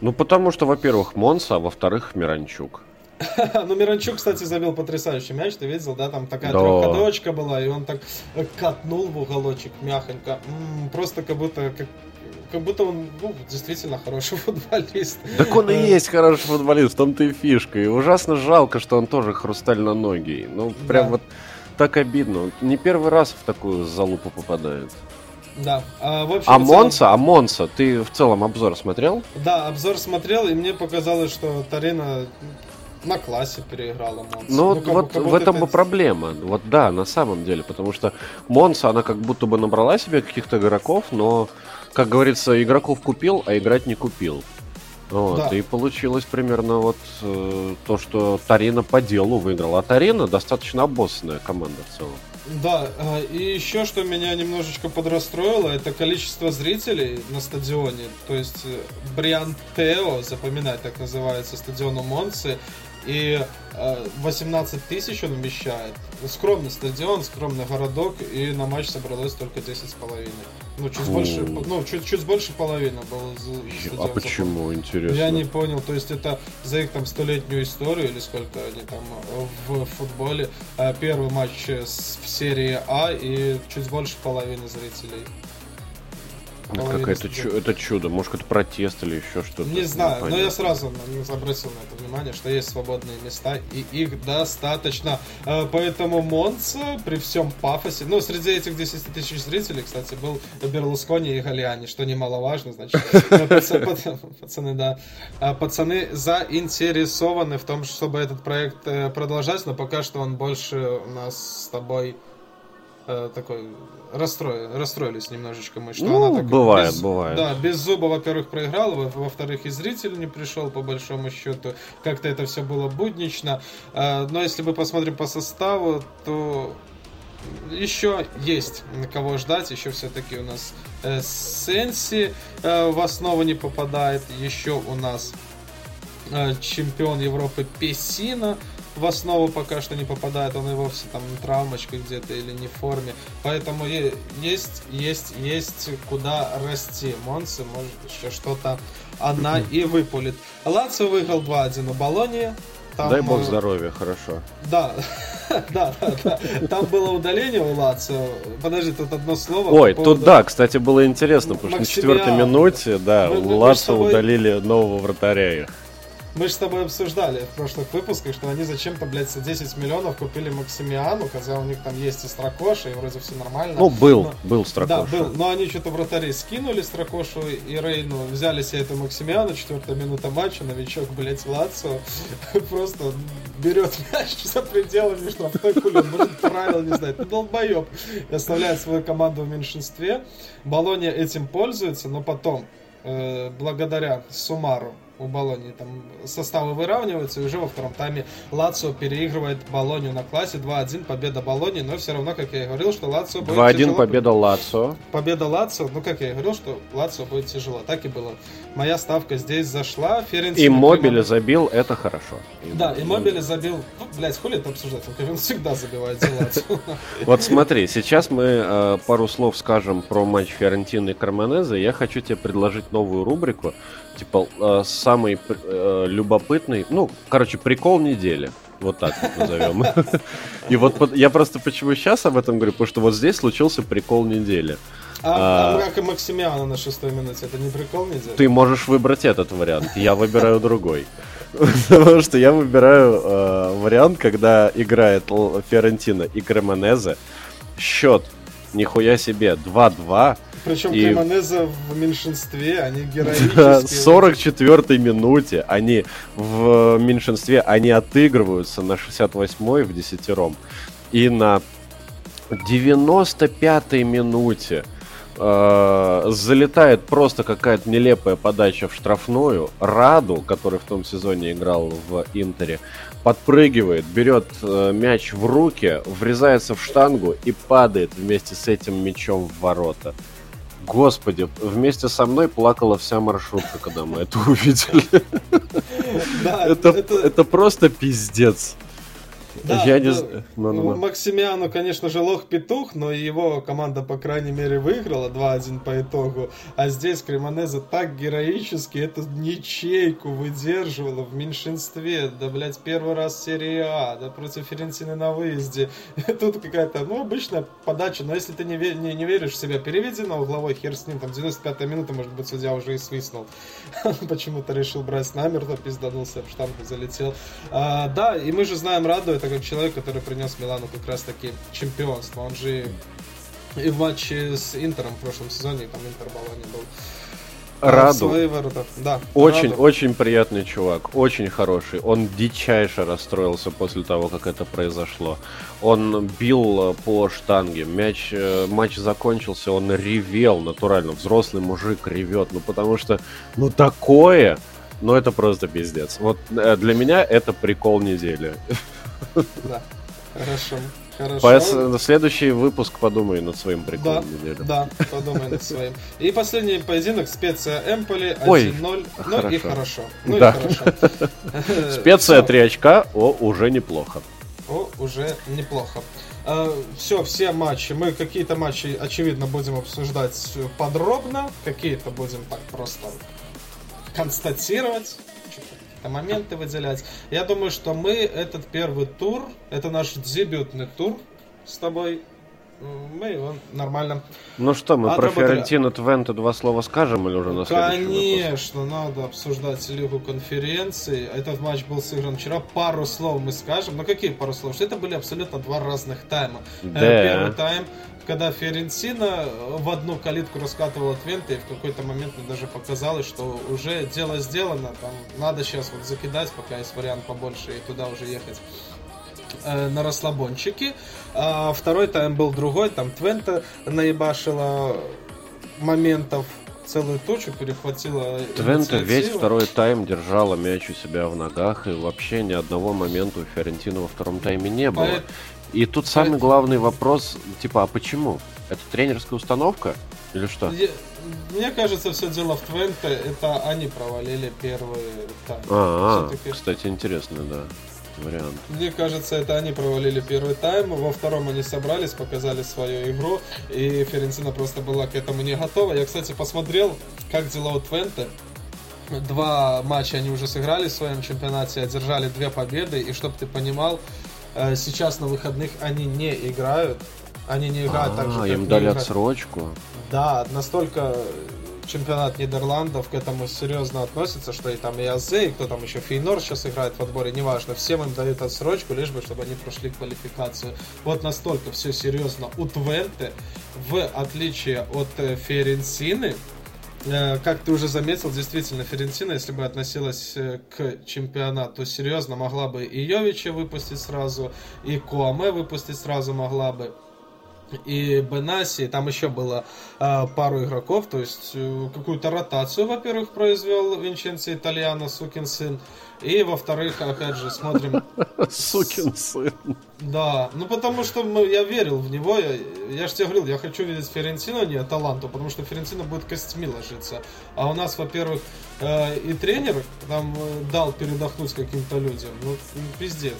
Ну, потому что, во-первых, Монса, а во-вторых, Миранчук. Ну, Миранчук, кстати, забил потрясающий мяч, ты видел, да? Там такая Да. трехходовочка была, и он так э, катнул в уголочек мягонько. М, просто как будто, как, как будто он, ну, действительно хороший футболист. Так он и Э, есть хороший футболист, в том-то и фишка. И ужасно жалко, что он тоже хрустально-ногий. Ну, прям Да. вот так обидно. Не первый раз в такую залупу попадает. Да. А, в общем А целом- Монса, а Монса, ты в целом обзор смотрел? Да, обзор смотрел, и мне показалось, что Тарина на классе переиграла Монса. Ну, как- вот как в этом это- проблема. Вот да, на самом деле. Потому что Монса, она как будто бы набрала себе каких-то игроков, но, как говорится, игроков купил, а играть не купил. Вот, Да. И получилось примерно вот э, то, что Тарина по делу выиграла. А Тарина достаточно обоссанная команда в целом. Да, а, и еще что меня немножечко подрастроило, это количество зрителей на стадионе. То есть э, Бриан Тео, запоминать так называется, стадион у Монцы. И 18 э, тысяч он вмещает. Скромный стадион, скромный городок, и на матч собралось только 10 с половиной. Ну, чуть больше, ну, чуть, чуть больше половины было А почему, интересно? Я не понял, то есть это за их там столетнюю историю, или сколько они там в футболе. Э, первый матч в серии А, и чуть больше половины зрителей. Это какое-то чу- это чудо. Может, это протест или еще что-то. Не знаю, но я сразу обратил на это внимание, что есть свободные места, и их достаточно. Э, поэтому Монца при всем пафосе, ну, среди этих 10 тысяч зрителей, кстати, был Берлускони и Галиани, что немаловажно, значит, пацаны, да, а пацаны заинтересованы в том, чтобы этот проект э, продолжать, но пока что он больше у нас с тобой э, такой расстроили, расстроились немножечко мы, что ну, она так бывает, без, бывает. Да, без зуба, во-первых, проиграла, во-вторых, и зритель не пришел, по большому счету. Как-то это все было буднично. А, но если мы посмотрим по составу, то еще есть кого ждать, еще все-таки у нас э, Сенси э, в основу не попадает, еще у нас э, чемпион Европы Песина, в основу пока что не попадает, он и вовсе там травмочкой где-то или не в форме. Поэтому есть, есть, есть куда расти. Монсы, может, еще что-то она и выпулит. Лацио выиграл 2-1 у Болонии. Там, Дай бог здоровья, хорошо. Да, да, да, да. Там было удаление у Лацио. Подожди, тут одно слово. Ой, по поводу... тут да, кстати, было интересно, потому что на четвертой минуте, да, мы, у Лацио удалили нового вратаря их. Мы же с тобой обсуждали в прошлых выпусках, что они зачем-то, блядь, за 10 миллионов купили Максимиану, хотя у них там есть и Строкоша, и вроде все нормально. Ну, был, но, был Строкоша. Да, был, но они что-то вратари скинули Строкошу и Рейну, взяли себе эту Максимиану, четвертая минута матча, новичок, блядь, Лацио, просто берет мяч за пределами штрафной хули, он может правил не знает, ты долбоеб, и оставляет свою команду в меньшинстве. Болония этим пользуется, но потом, э, благодаря Сумару, у Болонии. Там составы выравниваются, и уже во втором тайме Лацио переигрывает Болонию на классе. 2-1 победа Болонии, но все равно, как я и говорил, что Лацио будет 2-1 тяжело. победа Лацио. Победа Лацио, ну как я и говорил, что Лацио будет тяжело. Так и было. Моя ставка здесь зашла. Ференци и Мобили забил, это хорошо. Да, и Мобили забил. Ну, блядь, хули это обсуждать? Он всегда забивает. Вот смотри, сейчас мы э, пару слов скажем про матч Фиорентины и Карменезе. Я хочу тебе предложить новую рубрику типа, э, самый э, любопытный, ну, короче, прикол недели. Вот так вот назовем. И вот я просто почему сейчас об этом говорю, потому что вот здесь случился прикол недели. А, а, а и Максимиана на шестой минуте, это не прикол недели? Ты можешь выбрать этот вариант, я выбираю другой. Потому что я выбираю э, вариант, когда играет Фиорентина и Кремонезе. Счет, нихуя себе, 2-2 причем и... Кремонеза в меньшинстве, они героические. 44-й минуте они в меньшинстве, они отыгрываются на 68-й в десятером. И на 95-й минуте э, залетает просто какая-то нелепая подача в штрафную. Раду, который в том сезоне играл в Интере, подпрыгивает, берет э, мяч в руки, врезается в штангу и падает вместе с этим мячом в ворота. Господи, вместе со мной плакала вся маршрутка, когда мы это увидели. это, это просто пиздец. Да, я не знаю. Ну, ну, ну. Максимиану, конечно же, лох-петух, но его команда, по крайней мере, выиграла 2-1 по итогу. А здесь Кремонеза так героически эту ничейку выдерживала в меньшинстве. Да, блядь, первый раз в серии А, да, против Ферентины на выезде. Тут какая-то, ну, обычная подача, но если ты не, не, не веришь в себя, переведи на угловой, хер с ним, там, 95-я минута, может быть, судья уже и свистнул. Почему-то решил брать намертво, пизданулся, в штангу залетел. А, да, и мы же знаем Раду, это как человек, который принес Милану как раз таки чемпионство. Он же и в матче с Интером в прошлом сезоне, там Интер Болони был. Раду. Свои ворота. Да. Очень, Раду. очень приятный чувак, очень хороший. Он дичайше расстроился после того, как это произошло. Он бил э, по штанге, мяч, э, матч закончился, он ревел натурально. Взрослый мужик ревет, ну потому что, ну такое, ну это просто пиздец. Вот э, для меня это прикол недели. Да, хорошо. Хорошо. По следующий выпуск подумай над своим приколом да, недели. Да, подумай над своим. И последний поединок специя Эмполи 1-0. Ну и хорошо. Ну да. и хорошо. Специя 3 очка, о, уже неплохо. О, уже неплохо. Uh, все, все матчи. Мы какие-то матчи, очевидно, будем обсуждать подробно, какие-то будем так просто констатировать какие-то моменты выделять. Я думаю, что мы этот первый тур, это наш дебютный тур с тобой, мы его нормально. Ну что, мы про Фиорентину Твента два слова скажем или уже на Конечно, надо обсуждать Лигу конференций. Этот матч был сыгран вчера. Пару слов мы скажем. Ну какие пару слов? Что это были абсолютно два разных тайма. Э, да. Первый тайм когда Фиорентина в одну калитку раскатывала Твенте, и в какой-то момент мне даже показалось, что уже дело сделано, там надо сейчас вот закидать, пока есть вариант побольше, и туда уже ехать э, на расслабончики. А второй тайм был другой, там Твента наебашила моментов целую точку, перехватила Твента весь второй тайм держала мяч у себя в ногах, и вообще ни одного момента у Фиорентина во втором тайме не было. И тут самый главный вопрос, типа, а почему? Это тренерская установка или что? Я, мне кажется, все дело в Твенте. Это они провалили первый тайм. А, -а, -а кстати, интересно, да. Вариант. Мне кажется, это они провалили первый тайм. Во втором они собрались, показали свою игру. И Ференцина просто была к этому не готова. Я, кстати, посмотрел, как дела у Твенте. Два матча они уже сыграли в своем чемпионате, одержали две победы. И чтобы ты понимал, Э, сейчас на выходных они не играют. Они не играют а, так же, как им дали играют. отсрочку. Да, настолько чемпионат Нидерландов к этому серьезно относится, что и там и Азе, и кто там еще Фейнор сейчас играет в отборе, неважно, всем им дают отсрочку, лишь бы, чтобы они прошли квалификацию. Вот настолько все серьезно у Твенте, в отличие от э, Ференсины, Э, как ты уже заметил, действительно, Ферентина, если бы относилась э, к чемпионату серьезно, могла бы и Йовича выпустить сразу, и Куаме выпустить сразу могла бы и Бенаси, там еще было э, пару игроков, то есть э, какую-то ротацию, во-первых, произвел Винченцо Итальяно, сукин сын, и во-вторых, опять же, смотрим... Сукин сын. Да, ну потому что мы, я верил в него, я, я же тебе говорил, я хочу видеть Ферентино, а не Таланту, потому что Ферентино будет костьми ложиться. А у нас, во-первых, э, и тренер там э, дал передохнуть каким-то людям, ну, пиздец.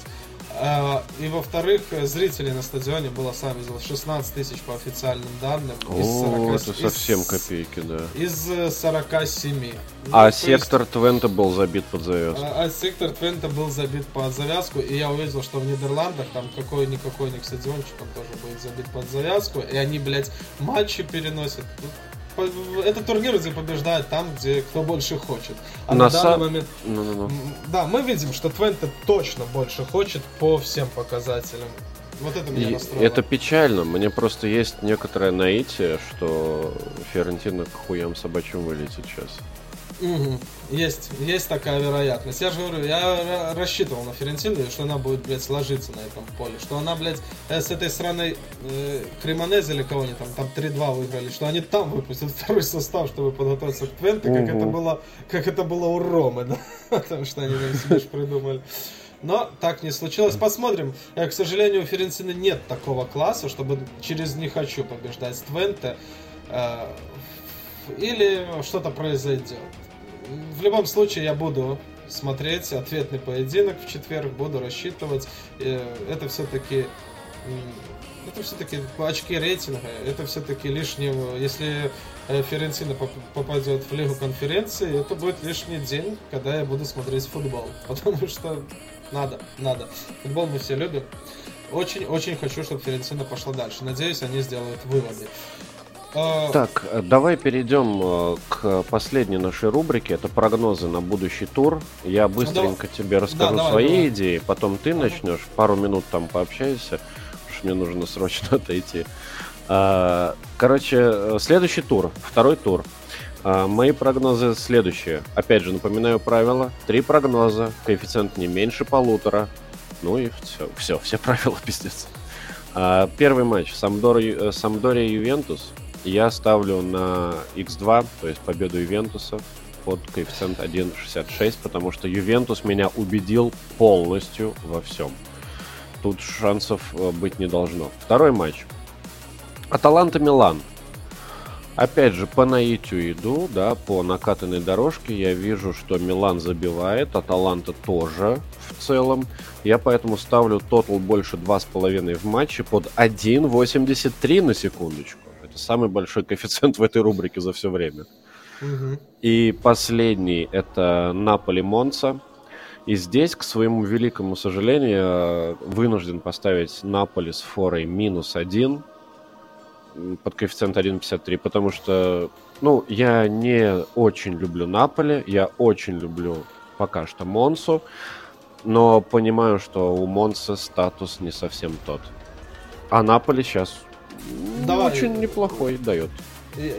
А, и во-вторых, зрителей на стадионе было, сам видел, 16 тысяч по официальным данным. О, из 40, это совсем из, копейки, да. Из 47. Ну, а сектор есть, Твента был забит под завязку. А, а сектор Твента был забит под завязку, и я увидел, что в Нидерландах там какой-никакой стадиончик, он тоже будет забит под завязку, и они, блядь, матчи переносят этот турнир, где побеждает там, где кто больше хочет. А на, на данный са... момент... Ну, ну, ну. Да, мы видим, что Твенте точно больше хочет по всем показателям. Вот это меня настроило. Это печально. Мне просто есть некоторое наитие, что Фиорентина к хуям собачьим вылетит сейчас. Угу. Есть, есть такая вероятность. Я же говорю, я рассчитывал на Ферентину, что она будет, блядь, сложиться на этом поле. Что она, блядь, э, с этой страной э, Кремонез или кого они там, там 3-2 выиграли, что они там выпустят второй состав, чтобы подготовиться к Твенте, угу. как это было, как это было у Ромы, да? Потому что они там себе придумали. Но так не случилось. Посмотрим. К сожалению, у Ференцины нет такого класса, чтобы через «не хочу» побеждать Твенте. Э, или что-то произойдет в любом случае я буду смотреть ответный поединок в четверг, буду рассчитывать. Это все-таки это все-таки очки рейтинга, это все-таки лишнего, если э, Ферентина попадет в Лигу конференции, это будет лишний день, когда я буду смотреть футбол. Потому что надо, надо. Футбол мы все любим. Очень-очень хочу, чтобы Ферентина пошла дальше. Надеюсь, они сделают выводы. А, так, э, давай перейдем э, к последней нашей рубрике. Это прогнозы на будущий тур. Я быстренько ну, тебе расскажу да, свои давай. идеи, потом ты начнешь. Пару минут там пообщайся, потому что мне нужно срочно отойти. А, короче, э, следующий тур, второй тур. А, мои прогнозы следующие. Опять же, напоминаю правила. Три прогноза, коэффициент не меньше полутора. Ну и все, все, все правила пиздец. Первый матч. Самдория Ювентус я ставлю на x2, то есть победу Ювентуса под коэффициент 1.66, потому что Ювентус меня убедил полностью во всем. Тут шансов э, быть не должно. Второй матч. Аталанта-Милан. Опять же, по наитию иду, да, по накатанной дорожке. Я вижу, что Милан забивает, Аталанта тоже в целом. Я поэтому ставлю тотал больше 2,5 в матче под 1,83 на секундочку. Это самый большой коэффициент в этой рубрике за все время. Угу. И последний это Наполи Монца. И здесь, к своему великому сожалению, вынужден поставить Наполи с форой минус один под коэффициент 1.53, потому что, ну, я не очень люблю Наполе, я очень люблю пока что Монсу, но понимаю, что у Монса статус не совсем тот. А Наполе сейчас Давай. очень неплохой дает.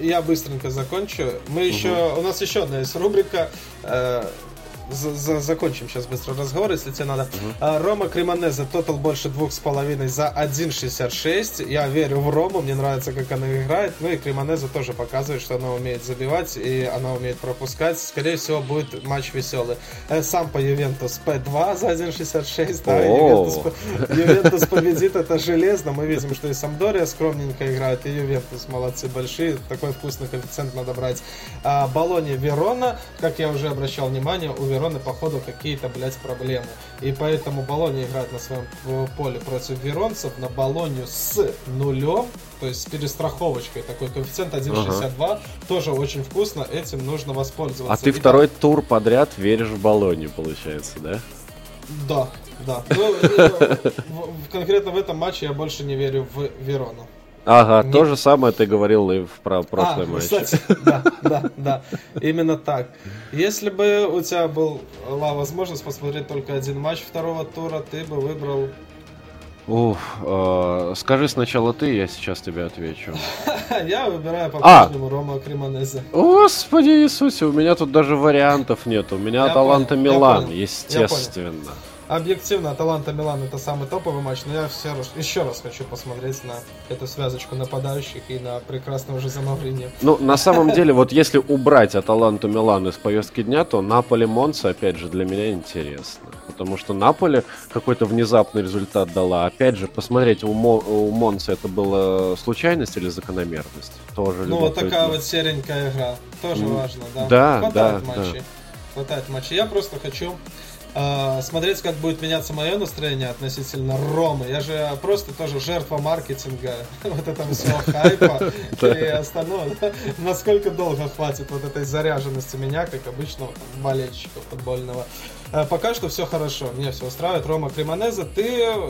Я быстренько закончу. Мы еще, у нас еще одна есть рубрика. Э, за закончим сейчас быстро разговор, если тебе надо. Угу. Рома Кремонезе, тотал больше двух с половиной за 1.66. Я верю в Рому, мне нравится, как она играет. Ну и Кремонезе тоже показывает, что она умеет забивать и она умеет пропускать. Скорее всего, будет матч веселый. Э, Сампа Ювентус П2 за 1.66. Да, Ювентус, Ювентус победит, это железно. Мы видим, что и Сампдория скромненько играет, и Ювентус молодцы большие. Такой вкусный коэффициент надо брать. А, Болония Верона, как я уже обращал внимание, у Вероны, походу, какие-то, блядь, проблемы. И поэтому Болония играет на своем поле против веронцев, на Болонию с нулем, то есть с перестраховочкой, такой коэффициент 1.62, ага. тоже очень вкусно, этим нужно воспользоваться. А ты И второй так... тур подряд веришь в Болонию, получается, да? Да, да. Ну, э, конкретно в этом матче я больше не верю в Верону. Ага, не... то же самое ты говорил и в про прошлый а, матч. Кстати, да, да, да. Именно так. Если бы у тебя была возможность посмотреть только один матч второго тура, ты бы выбрал Уф, э, скажи сначала ты, я сейчас тебе отвечу. Я выбираю по-прежнему а! Рома Кремонезе. Господи Иисусе, у меня тут даже вариантов нет. У меня Таланта Милан, естественно объективно Аталанта Милан это самый топовый матч, но я все раз, еще раз хочу посмотреть на эту связочку нападающих и на прекрасное уже замовление. Ну, на самом деле, вот если убрать Аталанту Милан из повестки дня, то Наполе Монца, опять же, для меня интересно. Потому что Наполе какой-то внезапный результат дала. Опять же, посмотреть, у, Мо, у Монца это была случайность или закономерность? Тоже Ну, вот такая вот серенькая игра. Тоже mm. важно, да? Да, Хватает да, матчей. Да. Хватает матчей. Я просто хочу смотреть, как будет меняться мое настроение относительно Ромы. Я же просто тоже жертва маркетинга, вот этого всего хайпа и остального. Насколько долго хватит вот этой заряженности меня, как обычного болельщика футбольного. Э, пока что все хорошо, мне все устраивает. Рома Кремонезе, ты,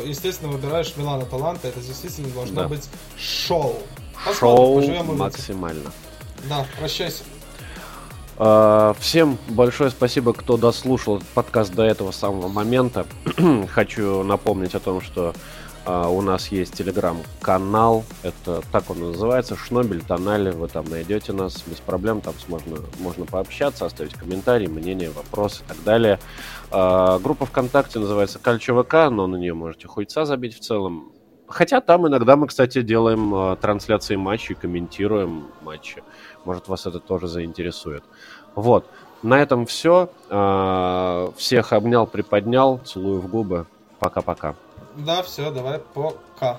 естественно, выбираешь Милана Таланта, это действительно должно да. быть шоу. Посмотрим, шоу максимально. Да, прощайся. А, всем большое спасибо, кто дослушал подкаст до этого самого момента. Хочу напомнить о том, что uh, у нас есть телеграм-канал. Это так он называется. Шнобель Тонали. Вы там найдете нас без проблем. Там можно, можно пообщаться, оставить комментарии, мнения, вопросы и так далее. Uh, группа ВКонтакте называется Кальчо ВК, но на нее можете хуйца забить в целом. Хотя там иногда мы, кстати, делаем трансляции матчей, комментируем матчи. Может, вас это тоже заинтересует. Вот. На этом все. А, всех обнял, приподнял. Целую в губы. Пока-пока. Да, все, давай пока.